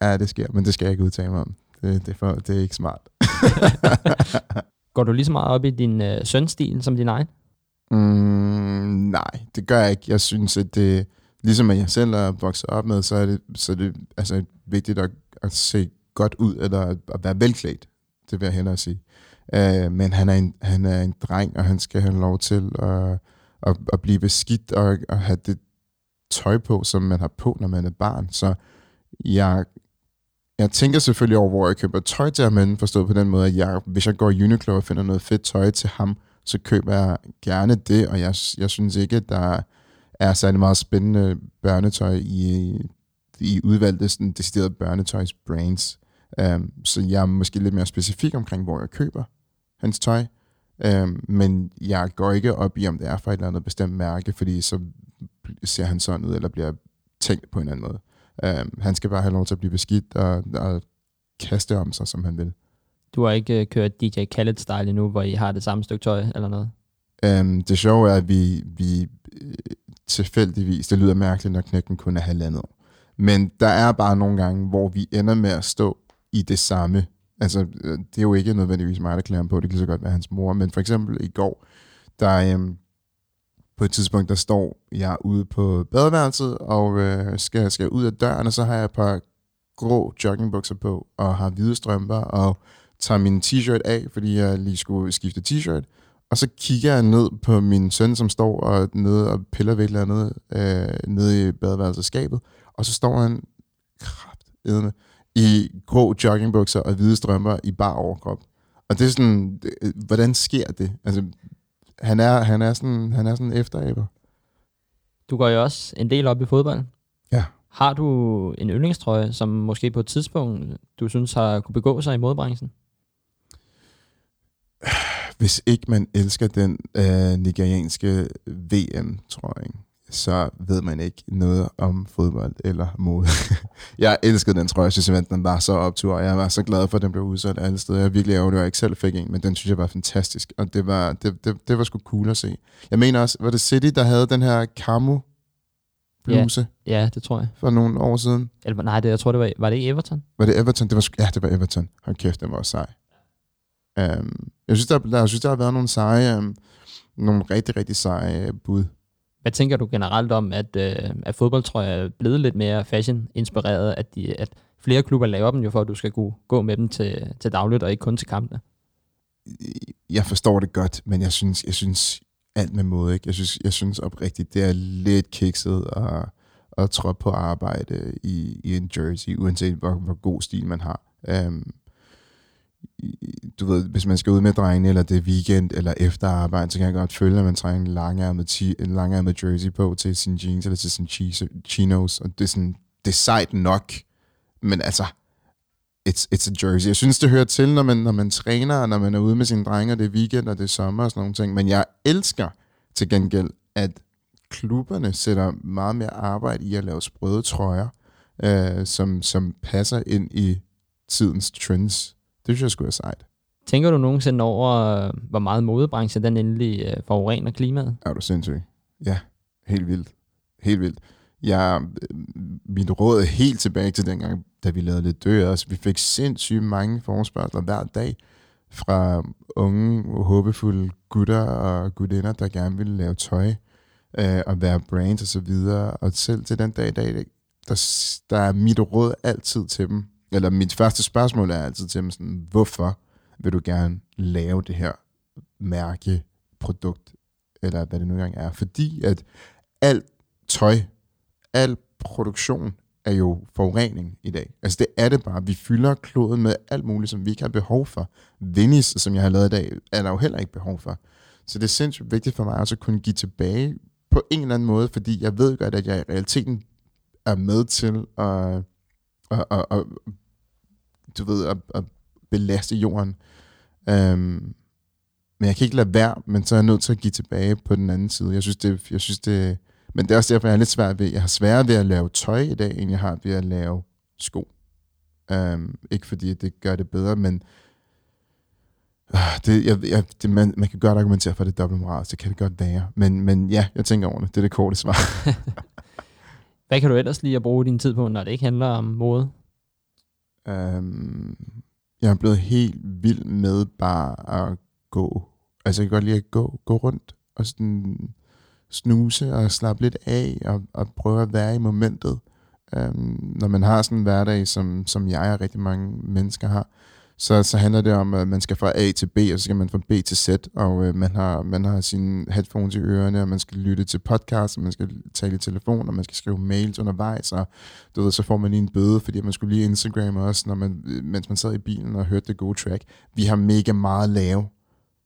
Ja, det sker, men det skal jeg ikke udtale mig om. Det, det, er, for, det er ikke smart. (laughs) Går du lige så meget op i din øh, sønstil som din egen? Mm, nej, det gør jeg ikke. Jeg synes, at det, ligesom at jeg selv er vokset op med, så er det, så er det altså, vigtigt at, at se godt ud, eller at, at være velklædt. Det vil jeg hellere sige. Øh, men han er, en, han er en dreng, og han skal have lov til at, at, at blive beskidt og at have det tøj på, som man har på, når man er barn. Så jeg, jeg tænker selvfølgelig over, hvor jeg køber tøj til ham, men forstået på den måde, at jeg, hvis jeg går i Uniqlo og finder noget fedt tøj til ham, så køber jeg gerne det, og jeg, jeg synes ikke, at der er særlig meget spændende børnetøj i, i udvalgte sådan deciderede børnetøjsbrands. Um, så jeg er måske lidt mere specifik omkring, hvor jeg køber hans tøj. Um, men jeg går ikke op i, om det er fra et eller andet bestemt mærke, fordi så ser han sådan ud, eller bliver tænkt på en anden måde. Um, han skal bare have lov til at blive beskidt og, og kaste om sig, som han vil. Du har ikke øh, kørt DJ Khaled-style endnu, hvor I har det samme stykke tøj eller noget? Um, det sjove er, at vi, vi øh, tilfældigvis, det lyder mærkeligt, når knækken kun er halvandet år. Men der er bare nogle gange, hvor vi ender med at stå i det samme. Altså, øh, det er jo ikke nødvendigvis mig, der klæder ham på, det kan så godt være hans mor. Men for eksempel i går, der um, på et tidspunkt, der står jeg ude på badeværelset, og øh, skal, skal ud af døren, og så har jeg et par grå joggingbukser på, og har hvide strømper, og tager min t-shirt af, fordi jeg lige skulle skifte t-shirt. Og så kigger jeg ned på min søn, som står og, nede og piller ved et eller andet øh, nede i badeværelseskabet. Og så står han kraftedende i grå joggingbukser og hvide strømper i bar overkrop. Og det er sådan, øh, hvordan sker det? Altså, han er, han er sådan, han er sådan efteraber. Du går jo også en del op i fodbold. Ja. Har du en yndlingstrøje, som måske på et tidspunkt, du synes har kunne begå sig i modbranchen? Hvis ikke man elsker den øh, nigerianske VM, tror jeg, så ved man ikke noget om fodbold eller mode. (laughs) jeg elskede den trøje, jeg synes simpelthen, den var så optur, og jeg var så glad for, at den blev udsolgt alle steder. Jeg er virkelig ærgerlig, at jeg ikke selv fik en, men den synes jeg var fantastisk, og det var, det, det, det var sgu cool at se. Jeg mener også, var det City, der havde den her camo bluse Ja, det tror jeg. for nogle år siden? Eller, nej, det, jeg tror, det var, var det Everton? Var det Everton? Det var, ja, det var Everton. Hold kæft, den var også sej. Um, jeg, synes, der, der, jeg synes, der har været nogle seje, um, nogle rigtig, rigtig seje bud. Hvad tænker du generelt om, at, øh, at fodboldtrøjer er blevet lidt mere fashion-inspireret, at, de, at flere klubber laver dem jo for, at du skal kunne gå med dem til, til dagligt og ikke kun til kampene? jeg forstår det godt, men jeg synes, jeg synes alt med måde. Ikke? Jeg, synes, jeg synes oprigtigt, det er lidt kikset at, at tråde på arbejde i, i en jersey, uanset hvor, hvor god stil man har. Um, du ved, hvis man skal ud med drengene, eller det er weekend, eller efter arbejde, så kan jeg godt føle, at man trænger en langærmet, ti- en langærmet jersey på til sin jeans, eller til sin chinos, og det er sådan, det er sejt nok, men altså, it's, it's a jersey. Jeg synes, det hører til, når man, når man træner, og når man er ude med sine drenge, og det er weekend, og det er sommer og sådan nogle ting, men jeg elsker til gengæld, at klubberne sætter meget mere arbejde i at lave sprøde trøjer, øh, som, som passer ind i tidens trends. Det synes jeg skulle være sejt. Tænker du nogensinde over, øh, hvor meget modebranchen den endelig øh, forurener klimaet? Er du sindssyg? Ja, helt vildt. Helt vildt. Jeg, øh, mit råd er helt tilbage til dengang, da vi lavede lidt dø. Altså, vi fik sindssygt mange forespørgsler hver dag fra unge, håbefulde gutter og gutinder, der gerne ville lave tøj øh, og være brands og så videre. Og selv til den dag i dag, der, der er mit råd altid til dem, eller mit første spørgsmål er altid til dem sådan, hvorfor vil du gerne lave det her mærke, produkt, eller hvad det nu engang er. Fordi at alt tøj, al produktion er jo forurening i dag. Altså det er det bare. Vi fylder kloden med alt muligt, som vi ikke har behov for. Vinnis, som jeg har lavet i dag, er der jo heller ikke behov for. Så det er sindssygt vigtigt for mig også at kunne give tilbage på en eller anden måde, fordi jeg ved godt, at jeg i realiteten er med til at, og, og, og du ved, at, at belaste jorden. Øhm, men jeg kan ikke lade være, men så er jeg nødt til at give tilbage på den anden side. Jeg synes, det, jeg synes det, men det er også derfor, jeg er lidt svært ved, jeg har sværere ved at lave tøj i dag, end jeg har ved at lave sko. Øhm, ikke fordi det gør det bedre, men øh, det, jeg, jeg, det, man, man kan godt argumentere for, at det er dobbeltmoral, så kan det godt være. Men, men ja, jeg tænker over det. Det er det korte svar. (laughs) Hvad kan du ellers lige at bruge din tid på, når det ikke handler om mode? Um, jeg er blevet helt vild med bare at gå. Altså jeg kan godt lide at gå, gå rundt og sådan snuse og slappe lidt af og, og prøve at være i momentet. Um, når man har sådan en hverdag, som, som jeg og rigtig mange mennesker har, så, så handler det om, at man skal fra A til B, og så skal man fra B til Z, og øh, man, har, man har sine headphones i ørerne, og man skal lytte til podcast, og man skal tale i telefon, og man skal skrive mails undervejs, og du ved, så får man lige en bøde, fordi man skulle lige Instagram også, når man, øh, mens man sad i bilen og hørte det gode track. Vi har mega meget lave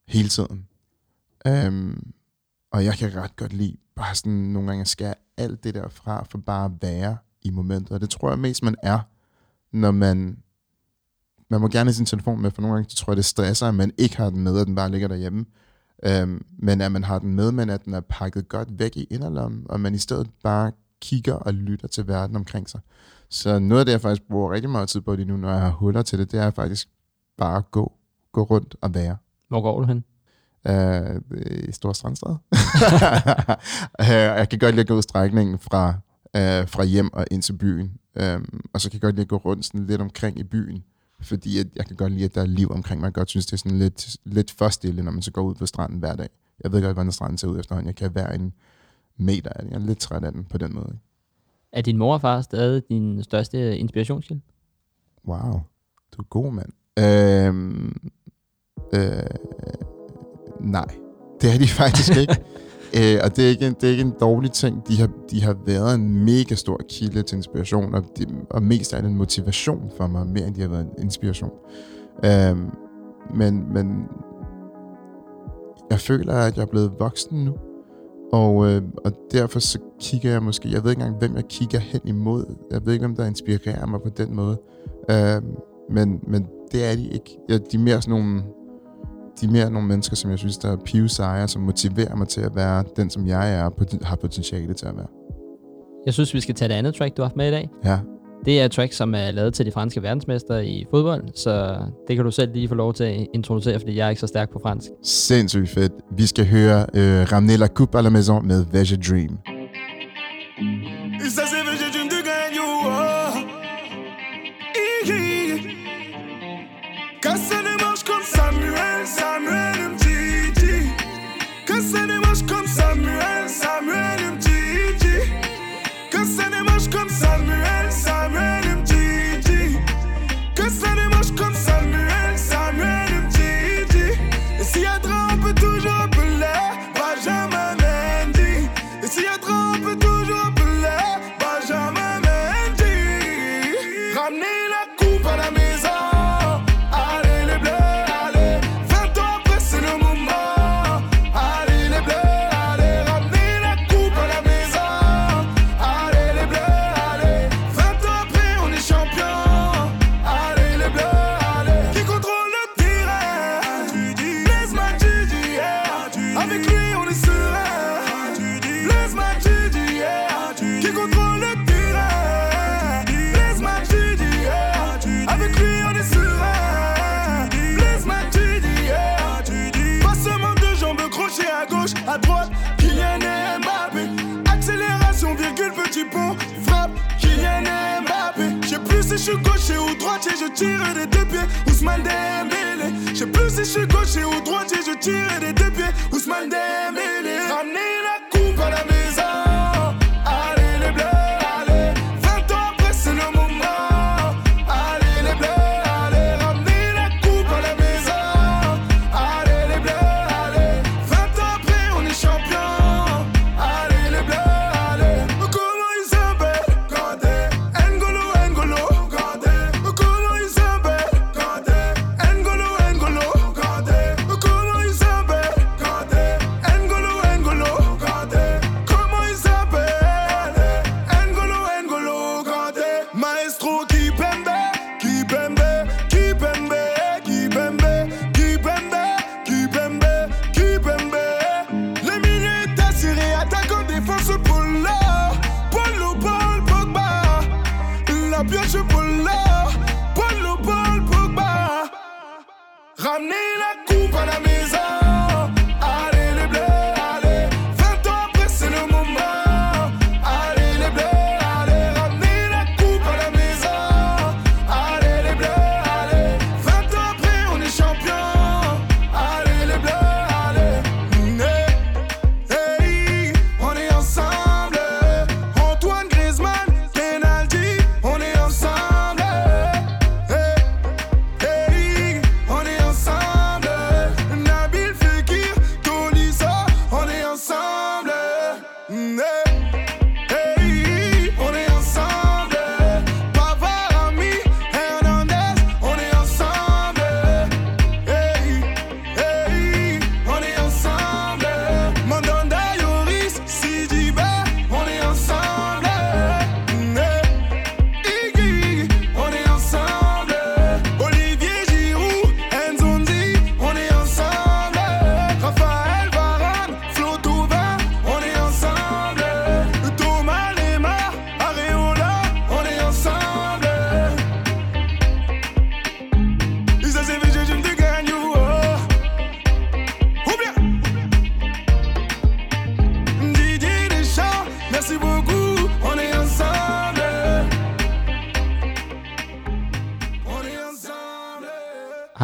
hele tiden. Um, og jeg kan ret godt lide bare sådan nogle gange at skære alt det der fra, for bare at være i momentet. Og det tror jeg mest, man er, når man man må gerne have sin telefon med, for nogle gange så tror jeg, det stresser, at man ikke har den med, at den bare ligger derhjemme. Um, men at man har den med, men at den er pakket godt væk i inderlommen, og man i stedet bare kigger og lytter til verden omkring sig. Så noget af det, jeg faktisk bruger rigtig meget tid på lige nu, når jeg har huller til det, det er faktisk bare at gå, gå rundt og være. Hvor går du hen? Uh, I Stor Strandstad. (laughs) uh, jeg kan godt lide at gå strækningen fra, uh, fra hjem og ind til byen. Um, og så kan jeg godt lide at gå rundt sådan lidt omkring i byen. Fordi at jeg kan godt lide, at der er liv omkring mig. Jeg godt synes, det er sådan lidt, lidt for stille, når man så går ud på stranden hver dag. Jeg ved godt, hvordan stranden ser ud efterhånden. Jeg kan være en meter af den. Jeg er lidt træt af den på den måde. ikke? Er din mor og far stadig din største inspirationskilde? Wow, du er god, mand. Øhm, øh, nej, det er de (laughs) faktisk ikke øh, og det er ikke, en, det er ikke en dårlig ting. De har, de har været en mega stor kilde til inspiration, og, de, og mest af en motivation for mig, mere end de har været en inspiration. Øh, men, men jeg føler, at jeg er blevet voksen nu, og, øh, og derfor så kigger jeg måske, jeg ved ikke engang, hvem jeg kigger hen imod. Jeg ved ikke, hvem der inspirerer mig på den måde. Øh, men, men det er de ikke. Ja, de er mere sådan nogle, de er mere nogle mennesker, som jeg synes, der er pivsejer, som motiverer mig til at være den, som jeg er, og har potentiale til at være. Jeg synes, vi skal tage det andet track, du har haft med i dag. Ja, Det er et track, som er lavet til de franske verdensmester i fodbold, så det kan du selv lige få lov til at introducere, fordi jeg er ikke så stærk på fransk. sindssygt fedt. Vi skal høre øh, Ramener la coupe à la maison med Veja Dream. Et pont. Frappe, Kylian Mbappé. Je sais plus si je suis gaucher ou droitier, je tire des deux pieds. Ousmane Dembélé. Je sais plus si je suis gaucher ou droitier, je tire des deux pieds. Ousmane Dembélé. Ramenez la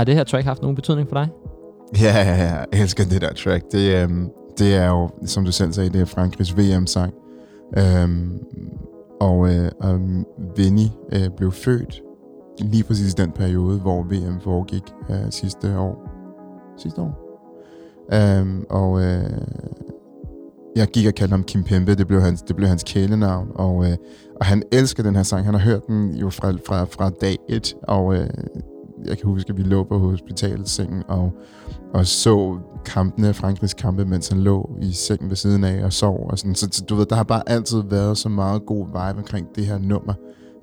Har det her track haft nogen betydning for dig? Ja, ja, ja, jeg elsker det der track. Det, øhm, det er jo, som du selv sagde, det er Frankrigs VM-sang. Øhm, og øh, um, Vinny øh, blev født lige præcis i den periode, hvor VM foregik øh, sidste år. Sidste år? Øhm, og øh, jeg gik og kaldte ham Kim Pembe, det blev hans, det blev hans kælenavn, og, øh, og han elsker den her sang. Han har hørt den jo fra, fra, fra dag et, og øh, jeg kan huske, at vi lå på hospitalsengen og, og så kampene, Frankrigs kampe, mens han lå i sengen ved siden af og sov. Og sådan. Så, så du ved, der har bare altid været så meget god vibe omkring det her nummer.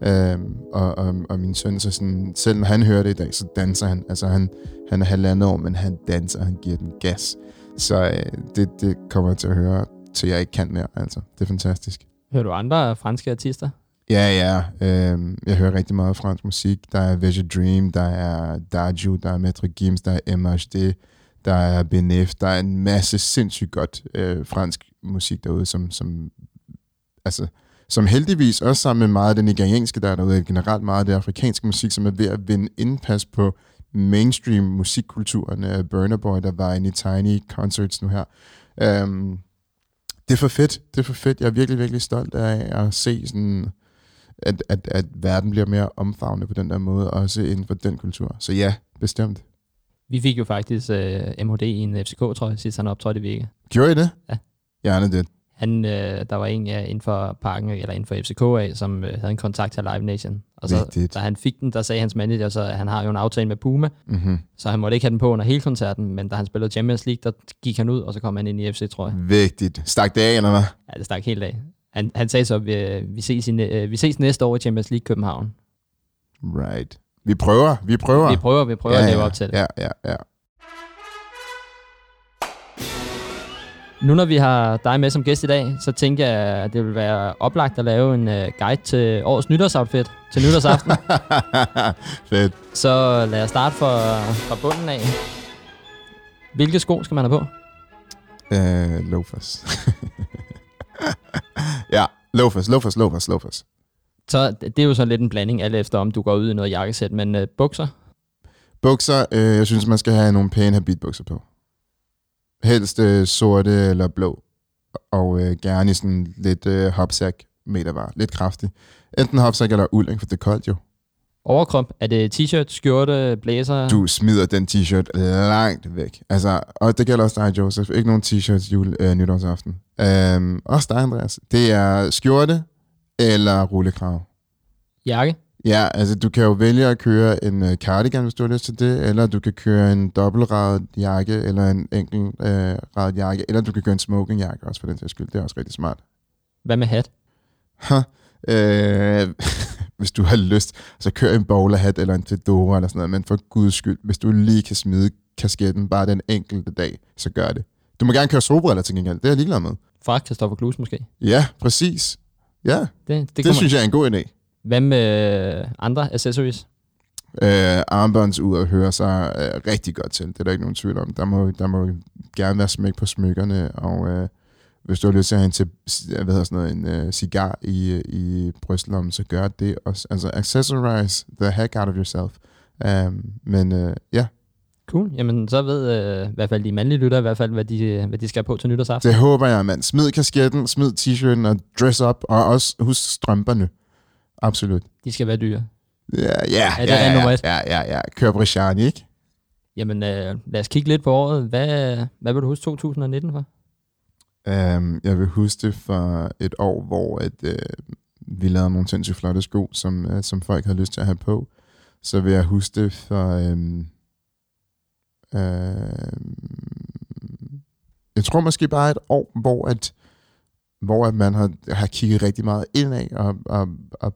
Øhm, og, og, og min søn, så sådan, selv når han hører det i dag, så danser han. Altså han, han er halvandet år, men han danser, han giver den gas. Så øh, det, det kommer jeg til at høre, til jeg ikke kan mere. Altså, det er fantastisk. Hører du andre franske artister? Ja, ja. Øh, jeg hører rigtig meget fransk musik. Der er Veja Dream, der er Daju, der er Maître Gims, der er MHD, der er BNF. Der er en masse sindssygt godt øh, fransk musik derude, som, som, altså, som heldigvis også sammen med meget af den nigerianske, der er derude, generelt meget af det afrikanske musik, som er ved at vinde indpas på mainstream musikkulturen. Uh, Burner Boy, der var inde i Tiny Concerts nu her. Øh, det er for fedt. Det er for fedt. Jeg er virkelig, virkelig stolt af at se sådan at, at, at verden bliver mere omfavnende på den der måde, også inden for den kultur. Så ja, bestemt. Vi fik jo faktisk uh, MHD i en FCK-trøje, sidst han optrådte i Vega. Gjorde I det? Ja. Gerne det. Han, øh, der var en ja, inden for parken, eller inden for FCK af, som øh, havde en kontakt til Live Nation. Og så, Vigtigt. da han fik den, der sagde hans manager, så at han har jo en aftale med Puma, Mm-hmm. så han måtte ikke have den på under hele koncerten, men da han spillede Champions League, der gik han ud, og så kom han ind i FC, tror jeg. Vigtigt. Stak det af, eller hvad? Ja, det stak helt af. Han, han sagde så, at vi, øh, vi, ses i, øh, vi ses næste år i Champions League København. Right. Vi prøver, vi prøver. Vi prøver, vi prøver ja, at leve ja, op til det. Ja, ja, ja. Nu når vi har dig med som gæst i dag, så tænker jeg, at det vil være oplagt at lave en uh, guide til årets nytårsoutfit til nytårsaften. (laughs) Fedt. så lad os starte fra, fra bunden af. Hvilke sko skal man have på? Uh, loafers. (laughs) (laughs) ja, loafers, loafers, loafers, loafers. Så det er jo så lidt en blanding, alt efter om du går ud i noget jakkesæt, men uh, bukser, Bukser, øh, jeg synes, man skal have nogle pæne habitbukser på. Helst øh, sorte eller blå. Og øh, gerne i sådan lidt øh, hopsack metervar. Lidt kraftig. Enten hopsack eller uld, ikke? for det er koldt jo. Overkrop, er det t-shirt, skjorte, blazer? Du smider den t-shirt langt væk. Altså, og det gælder også dig, Joseph. Ikke nogen t-shirts jul, øh, nytårsaften. Øhm, også dig, Andreas. Det er skjorte eller rullekrav. Jakke? Ja, altså du kan jo vælge at køre en uh, cardigan, hvis du har lyst til det, eller du kan køre en dobbeltradet jakke, eller en enkelt uh, radet jakke, eller du kan køre en smokingjakke også for den sags skyld. Det er også rigtig smart. Hvad med hat? Ha, øh, (laughs) hvis du har lyst, så kør en bowlerhat eller en fedora eller sådan noget, men for guds skyld, hvis du lige kan smide kasketten bare den enkelte dag, så gør det. Du må gerne køre solbriller til gengæld, det er jeg ligeglad med. Fra Christoffer Klus måske? Ja, præcis. Ja, det, Det, det, det kommer- synes jeg er en god idé. Hvad med andre accessories? Øh, armbåndsur hører sig øh, rigtig godt til. Det er der ikke nogen tvivl om. Der må, der må gerne være smæk på smykkerne, og øh, hvis du har lyst til at have en, til, hvad hedder sådan noget, en øh, cigar i, i brystlommen, så gør det også. Altså accessorize the heck out of yourself. Um, men øh, ja, Cool. Jamen, så ved øh, i hvert fald de mandlige lytter i hvert fald, hvad de, hvad de skal på til nytårsaften. det håber jeg, mand. Smid kasketten, smid t-shirten og dress up, og også husk strømperne. Absolut. De skal være dyre. Ja, ja, ja, ja, ja, ja. Kør Brichani, ikke? Jamen, øh, lad os kigge lidt på året. Hvad, hvad vil du huske 2019 for? Um, jeg vil huske det for et år, hvor at, uh, vi lavede nogle sindssygt flotte sko, som, uh, som folk havde lyst til at have på. Så vil jeg huske det for... Um, uh, jeg tror måske bare et år, hvor at, hvor at man har, har kigget rigtig meget indad og, og, og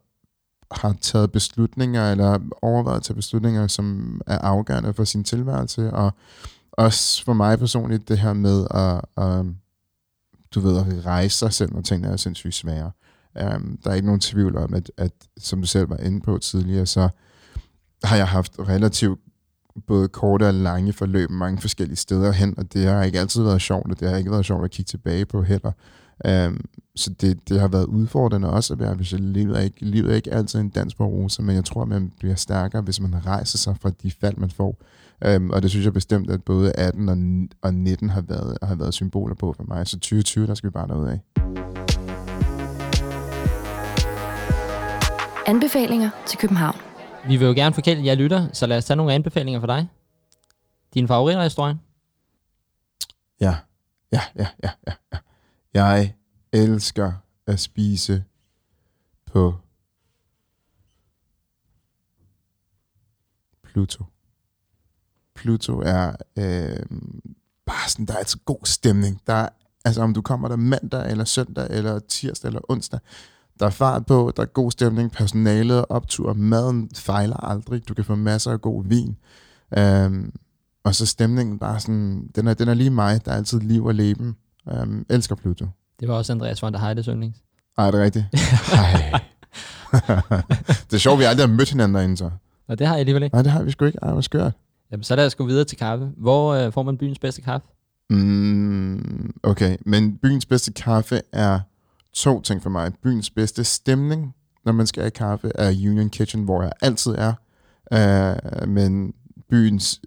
har taget beslutninger, eller overvejet at tage beslutninger, som er afgørende for sin tilværelse, og også for mig personligt det her med at, at du ved, at rejse sig selv, når tingene er sindssygt svære. Um, der er ikke nogen tvivl om, at, at som du selv var inde på tidligere, så har jeg haft relativt både korte og lange forløb mange forskellige steder hen, og det har ikke altid været sjovt, og det har ikke været sjovt at kigge tilbage på heller. Um, så det, det har været udfordrende også at være, hvis jeg livet er ikke, livet er ikke altid en dans på roser, men jeg tror, at man bliver stærkere, hvis man rejser sig fra de fald, man får. Um, og det synes jeg bestemt, at både 18 og, og 19 har været, har været symboler på for mig. Så 2020, der skal vi bare derud af. Anbefalinger til København. Vi vil jo gerne forkæle jer lytter, så lad os tage nogle anbefalinger for dig. Din favoritrestaurant? Ja, ja, ja, ja, ja. ja. Jeg elsker at spise på Pluto. Pluto er øh, bare sådan, der er altså god stemning. Der er, altså om du kommer der mandag, eller søndag, eller tirsdag, eller onsdag, der er fart på, der er god stemning, personalet er optur, maden fejler aldrig, du kan få masser af god vin. Um, og så stemningen bare sådan, den er, den er lige mig, der er altid liv og leben. Um, elsker Pluto. Det var også Andreas von der Heides yndlings. Ej, er det rigtigt? Ej. (laughs) (laughs) det er sjovt, vi aldrig har mødt hinanden derinde så. Og det har jeg alligevel ikke. Nej, det har vi sgu ikke. Ej, hvor skørt. Jamen, så lad os gå videre til kaffe. Hvor øh, får man byens bedste kaffe? Mm, okay, men byens bedste kaffe er to ting for mig. Byens bedste stemning, når man skal have kaffe, er Union Kitchen, hvor jeg altid er. Uh, men byens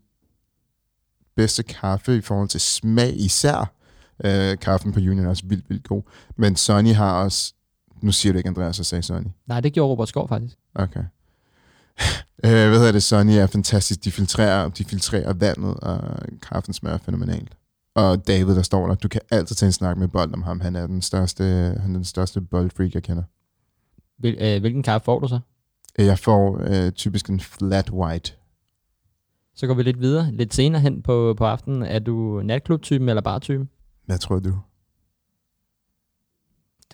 bedste kaffe i forhold til smag især, uh, kaffen på Union er også vildt, vildt god. Men Sonny har også, nu siger du ikke Andreas, så sagde Sonny. Nej, det gjorde Robert Skov faktisk. Okay. Øh, hvad hedder det? Sonny er fantastisk. De filtrerer, de filtrerer vandet, og kaffen smager fænomenalt. Og David, der står der, du kan altid tage en snak med bold om ham. Han er den største, han er den største boldfreak, jeg kender. Hvil, øh, hvilken kaffe får du så? Jeg får øh, typisk en flat white. Så går vi lidt videre. Lidt senere hen på, på aftenen. Er du natklubtypen eller bartypen? Hvad tror du?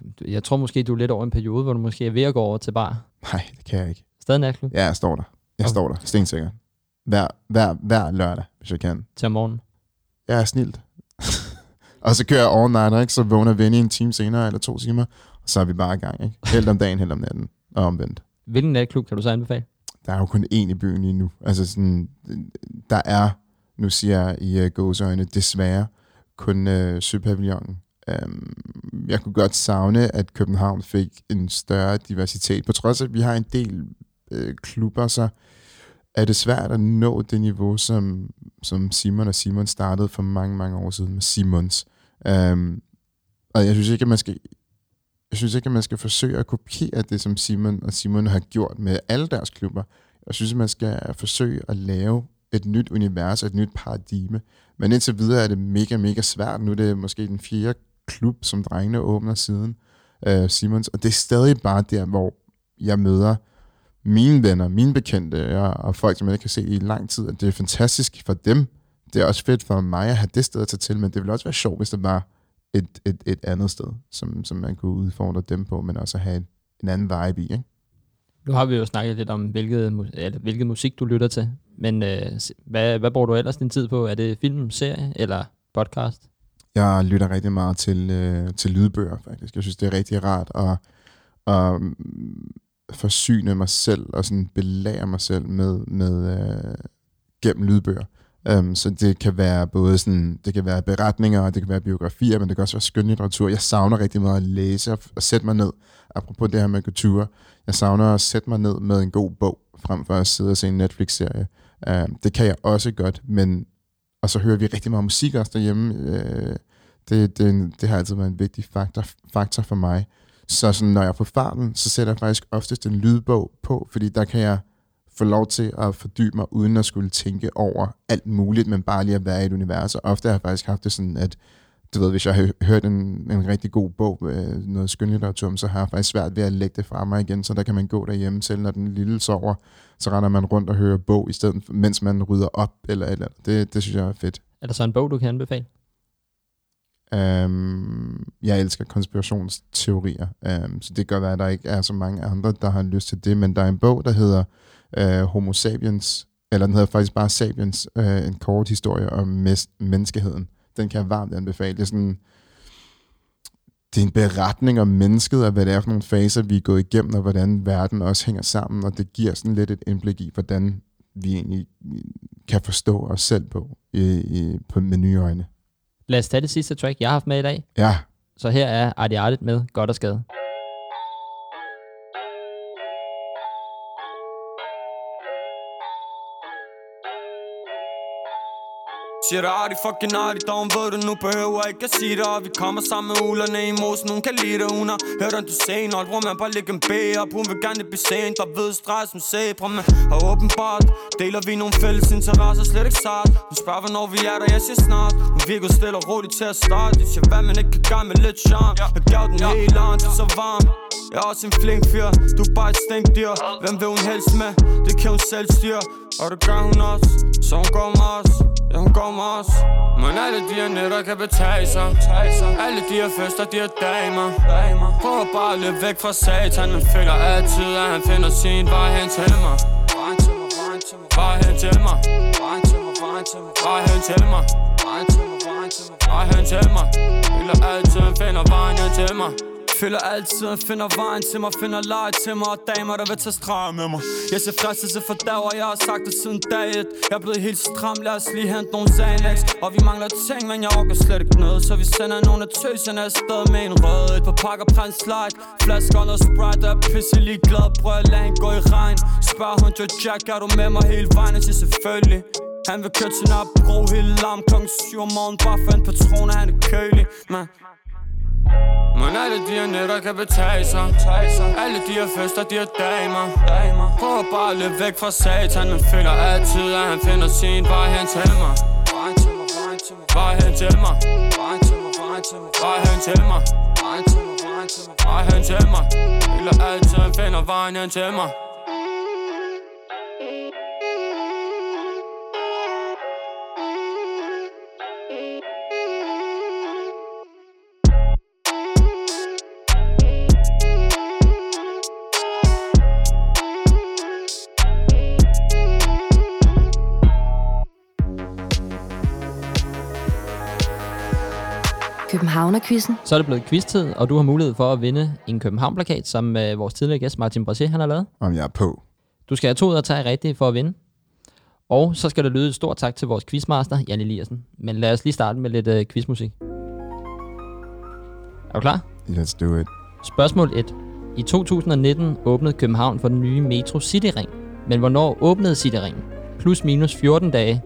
Du- Jeg tror måske, du er lidt over en periode, hvor du måske er ved at gå over til bar. Nej, det kan jeg ikke. Stadig natklub Ja, jeg står der. Jeg Okay. står der, stensikker. Hver, hver, hver lørdag, hvis jeg kan. til om morgenen. Jeg er snilt. (laughs) Og så kører jeg all night, ikke? så vågner Vinny en time senere, eller to timer, og så er vi bare i gang. Ikke? Helt om dagen, helt om natten, og omvendt. Hvilken natklub kan du så anbefale? Der er jo kun én i byen lige nu. Altså sådan, der er, nu siger jeg i uh, gåseøjne, desværre, kun uh, Søpavillonen. Um, jeg kunne godt savne, at København fik en større diversitet. På trods af, at vi har en del øh, klubber, så er det svært at nå det niveau, som, som Simon og Simon startede for mange, mange år siden med Simons. Um, og jeg synes ikke, at man skal jeg synes ikke, at man skal forsøge at kopiere det, som Simon og Simon har gjort med alle deres klubber. Jeg synes, at man skal forsøge at lave et nyt univers, et nyt paradigme. Men indtil videre er det mega, mega svært. Nu er det måske den fjerde klub, som drengene åbner siden uh, Simons. Og det er stadig bare der, hvor jeg møder mine venner, mine bekendte ja, og folk, som jeg ikke kan se i lang tid. At det er fantastisk for dem. Det er også fedt for mig at have det sted at tage til, men det ville også være sjovt, hvis det var et, et, et andet sted, som, som man kunne udfordre dem på, men også have en, en anden vibe i. Ikke? Nu har vi jo snakket lidt om, hvilket, eller, hvilket musik du lytter til, men øh, hvad, hvad bruger du ellers din tid på? Er det film, serie eller podcast? Jeg lytter rigtig meget til, øh, til lydbøger, faktisk. Jeg synes, det er rigtig rart at, at forsyne mig selv og sådan belære mig selv med, med øh, gennem lydbøger. Um, så det kan være både sådan, det kan være beretninger, og det kan være biografier, men det kan også være skønlitteratur. Jeg savner rigtig meget at læse og, og sætte mig ned. Apropos det her med kultur. Jeg savner at sætte mig ned med en god bog, frem for at sidde og se en Netflix-serie. Um, det kan jeg også godt, men og så hører vi rigtig meget musik også derhjemme. Uh, det, det, det har altid været en vigtig faktor, faktor for mig. Så sådan, når jeg er på farten, så sætter jeg faktisk oftest en lydbog på, fordi der kan jeg få lov til at fordybe mig, uden at skulle tænke over alt muligt, men bare lige at være i et univers. Og ofte har jeg faktisk haft det sådan, at du ved, hvis jeg har hørt en, en rigtig god bog, øh, noget skønlitteratur, så har jeg faktisk svært ved at lægge det fra mig igen, så der kan man gå derhjemme selv, når den lille sover, så render man rundt og hører bog, i stedet, mens man rydder op, eller et eller andet. Det, det synes jeg er fedt. Er der så en bog, du kan anbefale? Um, jeg elsker konspirationsteorier, um, så det gør være, at der ikke er så mange andre, der har lyst til det, men der er en bog, der hedder uh, Homo Sapiens, eller den hedder faktisk bare Sapiens, uh, en kort historie om mes- menneskeheden. Den kan jeg varmt anbefale. Det er sådan, det er en beretning om mennesket, og hvad det er for nogle faser, vi er gået igennem, og hvordan verden også hænger sammen, og det giver sådan lidt et indblik i, hvordan vi egentlig kan forstå os selv på, i, i, på med nye øjne. Lad os tage det sidste track, jeg har haft med i dag. Ja, Så her er Artie Artit med Godt og Skade. Siger det artigt, fucking artigt, dog ved du nu behøver ikke at sige det. Og vi kommer sammen med ulerne i mosen, hun kan lide det. Hun har hørt om du sen, og hvor man bare lægge en B op. Hun vil gerne blive sent, der ved stress som sæbre Men og åbenbart deler vi nogle fælles interesser, slet ikke sart Hun spørger hvornår vi er der, jeg siger snart. Hun virker stille og roligt til at starte. Jeg siger hvad man ikke kan gøre med lidt charme? Jeg gav den hele det er så varm. Jeg er også en flink fyr, du er bare et stinkdyr Hvem vil hun helst med? Det kan hun selv styre og det gør hun også, så hun går med os. Ja, hun går med os. Men alle de her nætter kan betale sig. Alle de her fester, de her damer. Prøver bare at løbe væk fra satan. Men føler altid, at han finder sin vej hen til mig. Bare hen til mig. Bare hen til mig. Bare hen til mig. Føler altid, han finder vejen hen til mig. Føler altid, han finder vejen til mig Finder leje til mig Og damer, der vil tage streger med mig. Jeg ser fristelse for dag Og jeg har sagt det siden dag et. Jeg er blevet helt stram Lad os lige hente nogle Xanax. Og vi mangler ting Men jeg orker slet ikke noget Så vi sender nogle af tøserne afsted med en rød Et par pakker Prins Light. Flasker og noget Sprite jeg er pisse lige glad Prøv at lade hende gå i regn. Spørger hun Joe Jack Er du med mig hele vejen? Jeg siger selvfølgelig. Han vil køre til Nørrebro hele larm klokken 7 om morgenen. Bare for en patron, og han er kølig. Man, men alle de her nætter kan betale sig. Alle de her fester, de her damer. Prøver bare at løbe væk fra satan. Men føler altid, at han finder sin vej hen til mig. Vej hen til mig. Vej hen til mig. Vej hen til mig. Føler altid, han finder vejen hen til mig. Københavnerquizzen. Så er det blevet quiz-tid, og du har mulighed for at vinde en København-plakat, som øh, vores tidligere gæst Martin Brasé, han har lavet. Om jeg er på. Du skal have to ud og tage rigtigt for at vinde. Og så skal der lyde et stort tak til vores quizmaster, Jan Eliassen. Men lad os lige starte med lidt øh, quizmusik. Er du klar? Let's do it. Spørgsmål 1. I 2019 åbnede København for den nye Metro Cityring. Men hvornår åbnede Cityringen? Plus minus 14 dage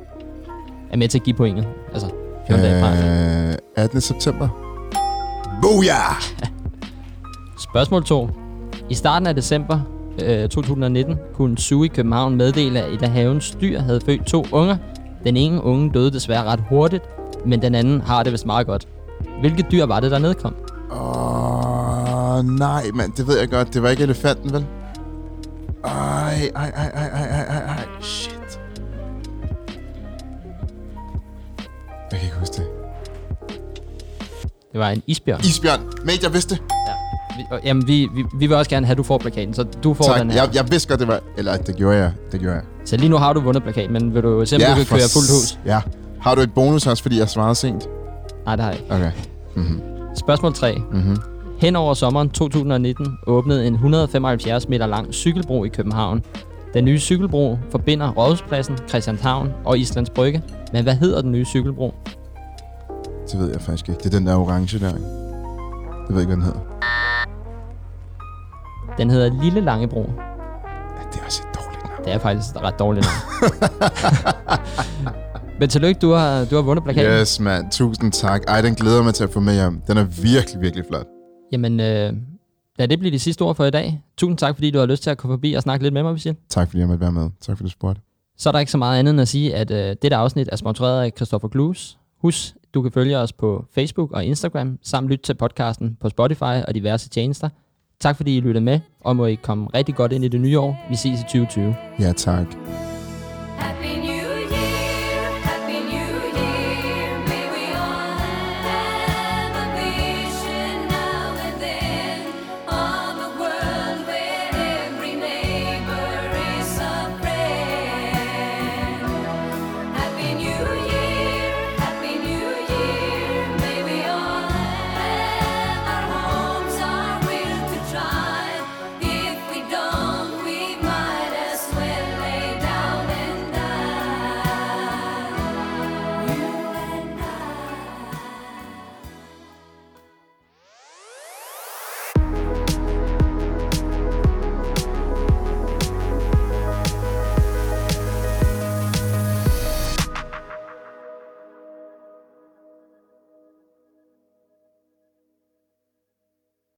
er med til at give pointet. Altså 14 dage fra. Øh, 18. september. Booyah! (laughs) Spørgsmål 2. I starten af december øh, 2019 kunne Zoo i København meddele, at et af havens dyr havde født to unger. Den ene unge døde desværre ret hurtigt, men den anden har det vist meget godt. Hvilket dyr var det, der nedkom? Åh, oh, nej, mand. Det ved jeg godt. Det var ikke elefanten, vel? Ej, ej, ej, ej, ej, ej, ej. Shit. Jeg kan ikke huske det. Det var en isbjørn. Isbjørn. Mate, jeg vidste det. Vi, og- jamen, vi, vi, vi vil også gerne have, at du får plakaten, så du får Tak. den her. Jeg, jeg vidste godt, det var... Eller, det gjorde jeg. Det gjorde jeg. Så lige nu har du vundet plakaten, men vil du kan for køre fuldt hus? Ja. Har du et bonus også, fordi jeg svarede sent? Nej, det har jeg ikke. Okay. Spørgsmål 3. Mhm. Hen over sommeren 2019 åbnede en 175 meter lang cykelbro i København. Den nye cykelbro forbinder Rådhuspladsen, Christianshavn og Islands Brygge. Men hvad hedder den nye cykelbro? Det ved jeg faktisk ikke. Det er den der orange der. ikke? Jeg ved ikke, hvad den hedder. Den hedder Lille Langebro. Ja, det er også et dårligt navn. Det er faktisk et ret dårligt navn. (laughs) Men tillykke, du har, du har vundet plakaten. Yes, mand. Tusind tak. Ej, den glæder mig til at få med hjem. Den er virkelig, virkelig flot. Jamen, øh, lad det blive de sidste ord for i dag. Tusind tak, fordi du har lyst til at komme forbi og snakke lidt med mig, Visil. Tak, fordi jeg måtte være med. Tak, fordi du spurgte. Så er der ikke så meget andet end at sige, at øh, dette afsnit er sponsoreret af Christopher Clues. Husk, du kan følge os på Facebook og Instagram, samt lytte til podcasten på Spotify og diverse tjenester. Tak fordi I lyttede med, og må I komme rigtig godt ind i det nye år. Vi ses i 2020. Ja, tak.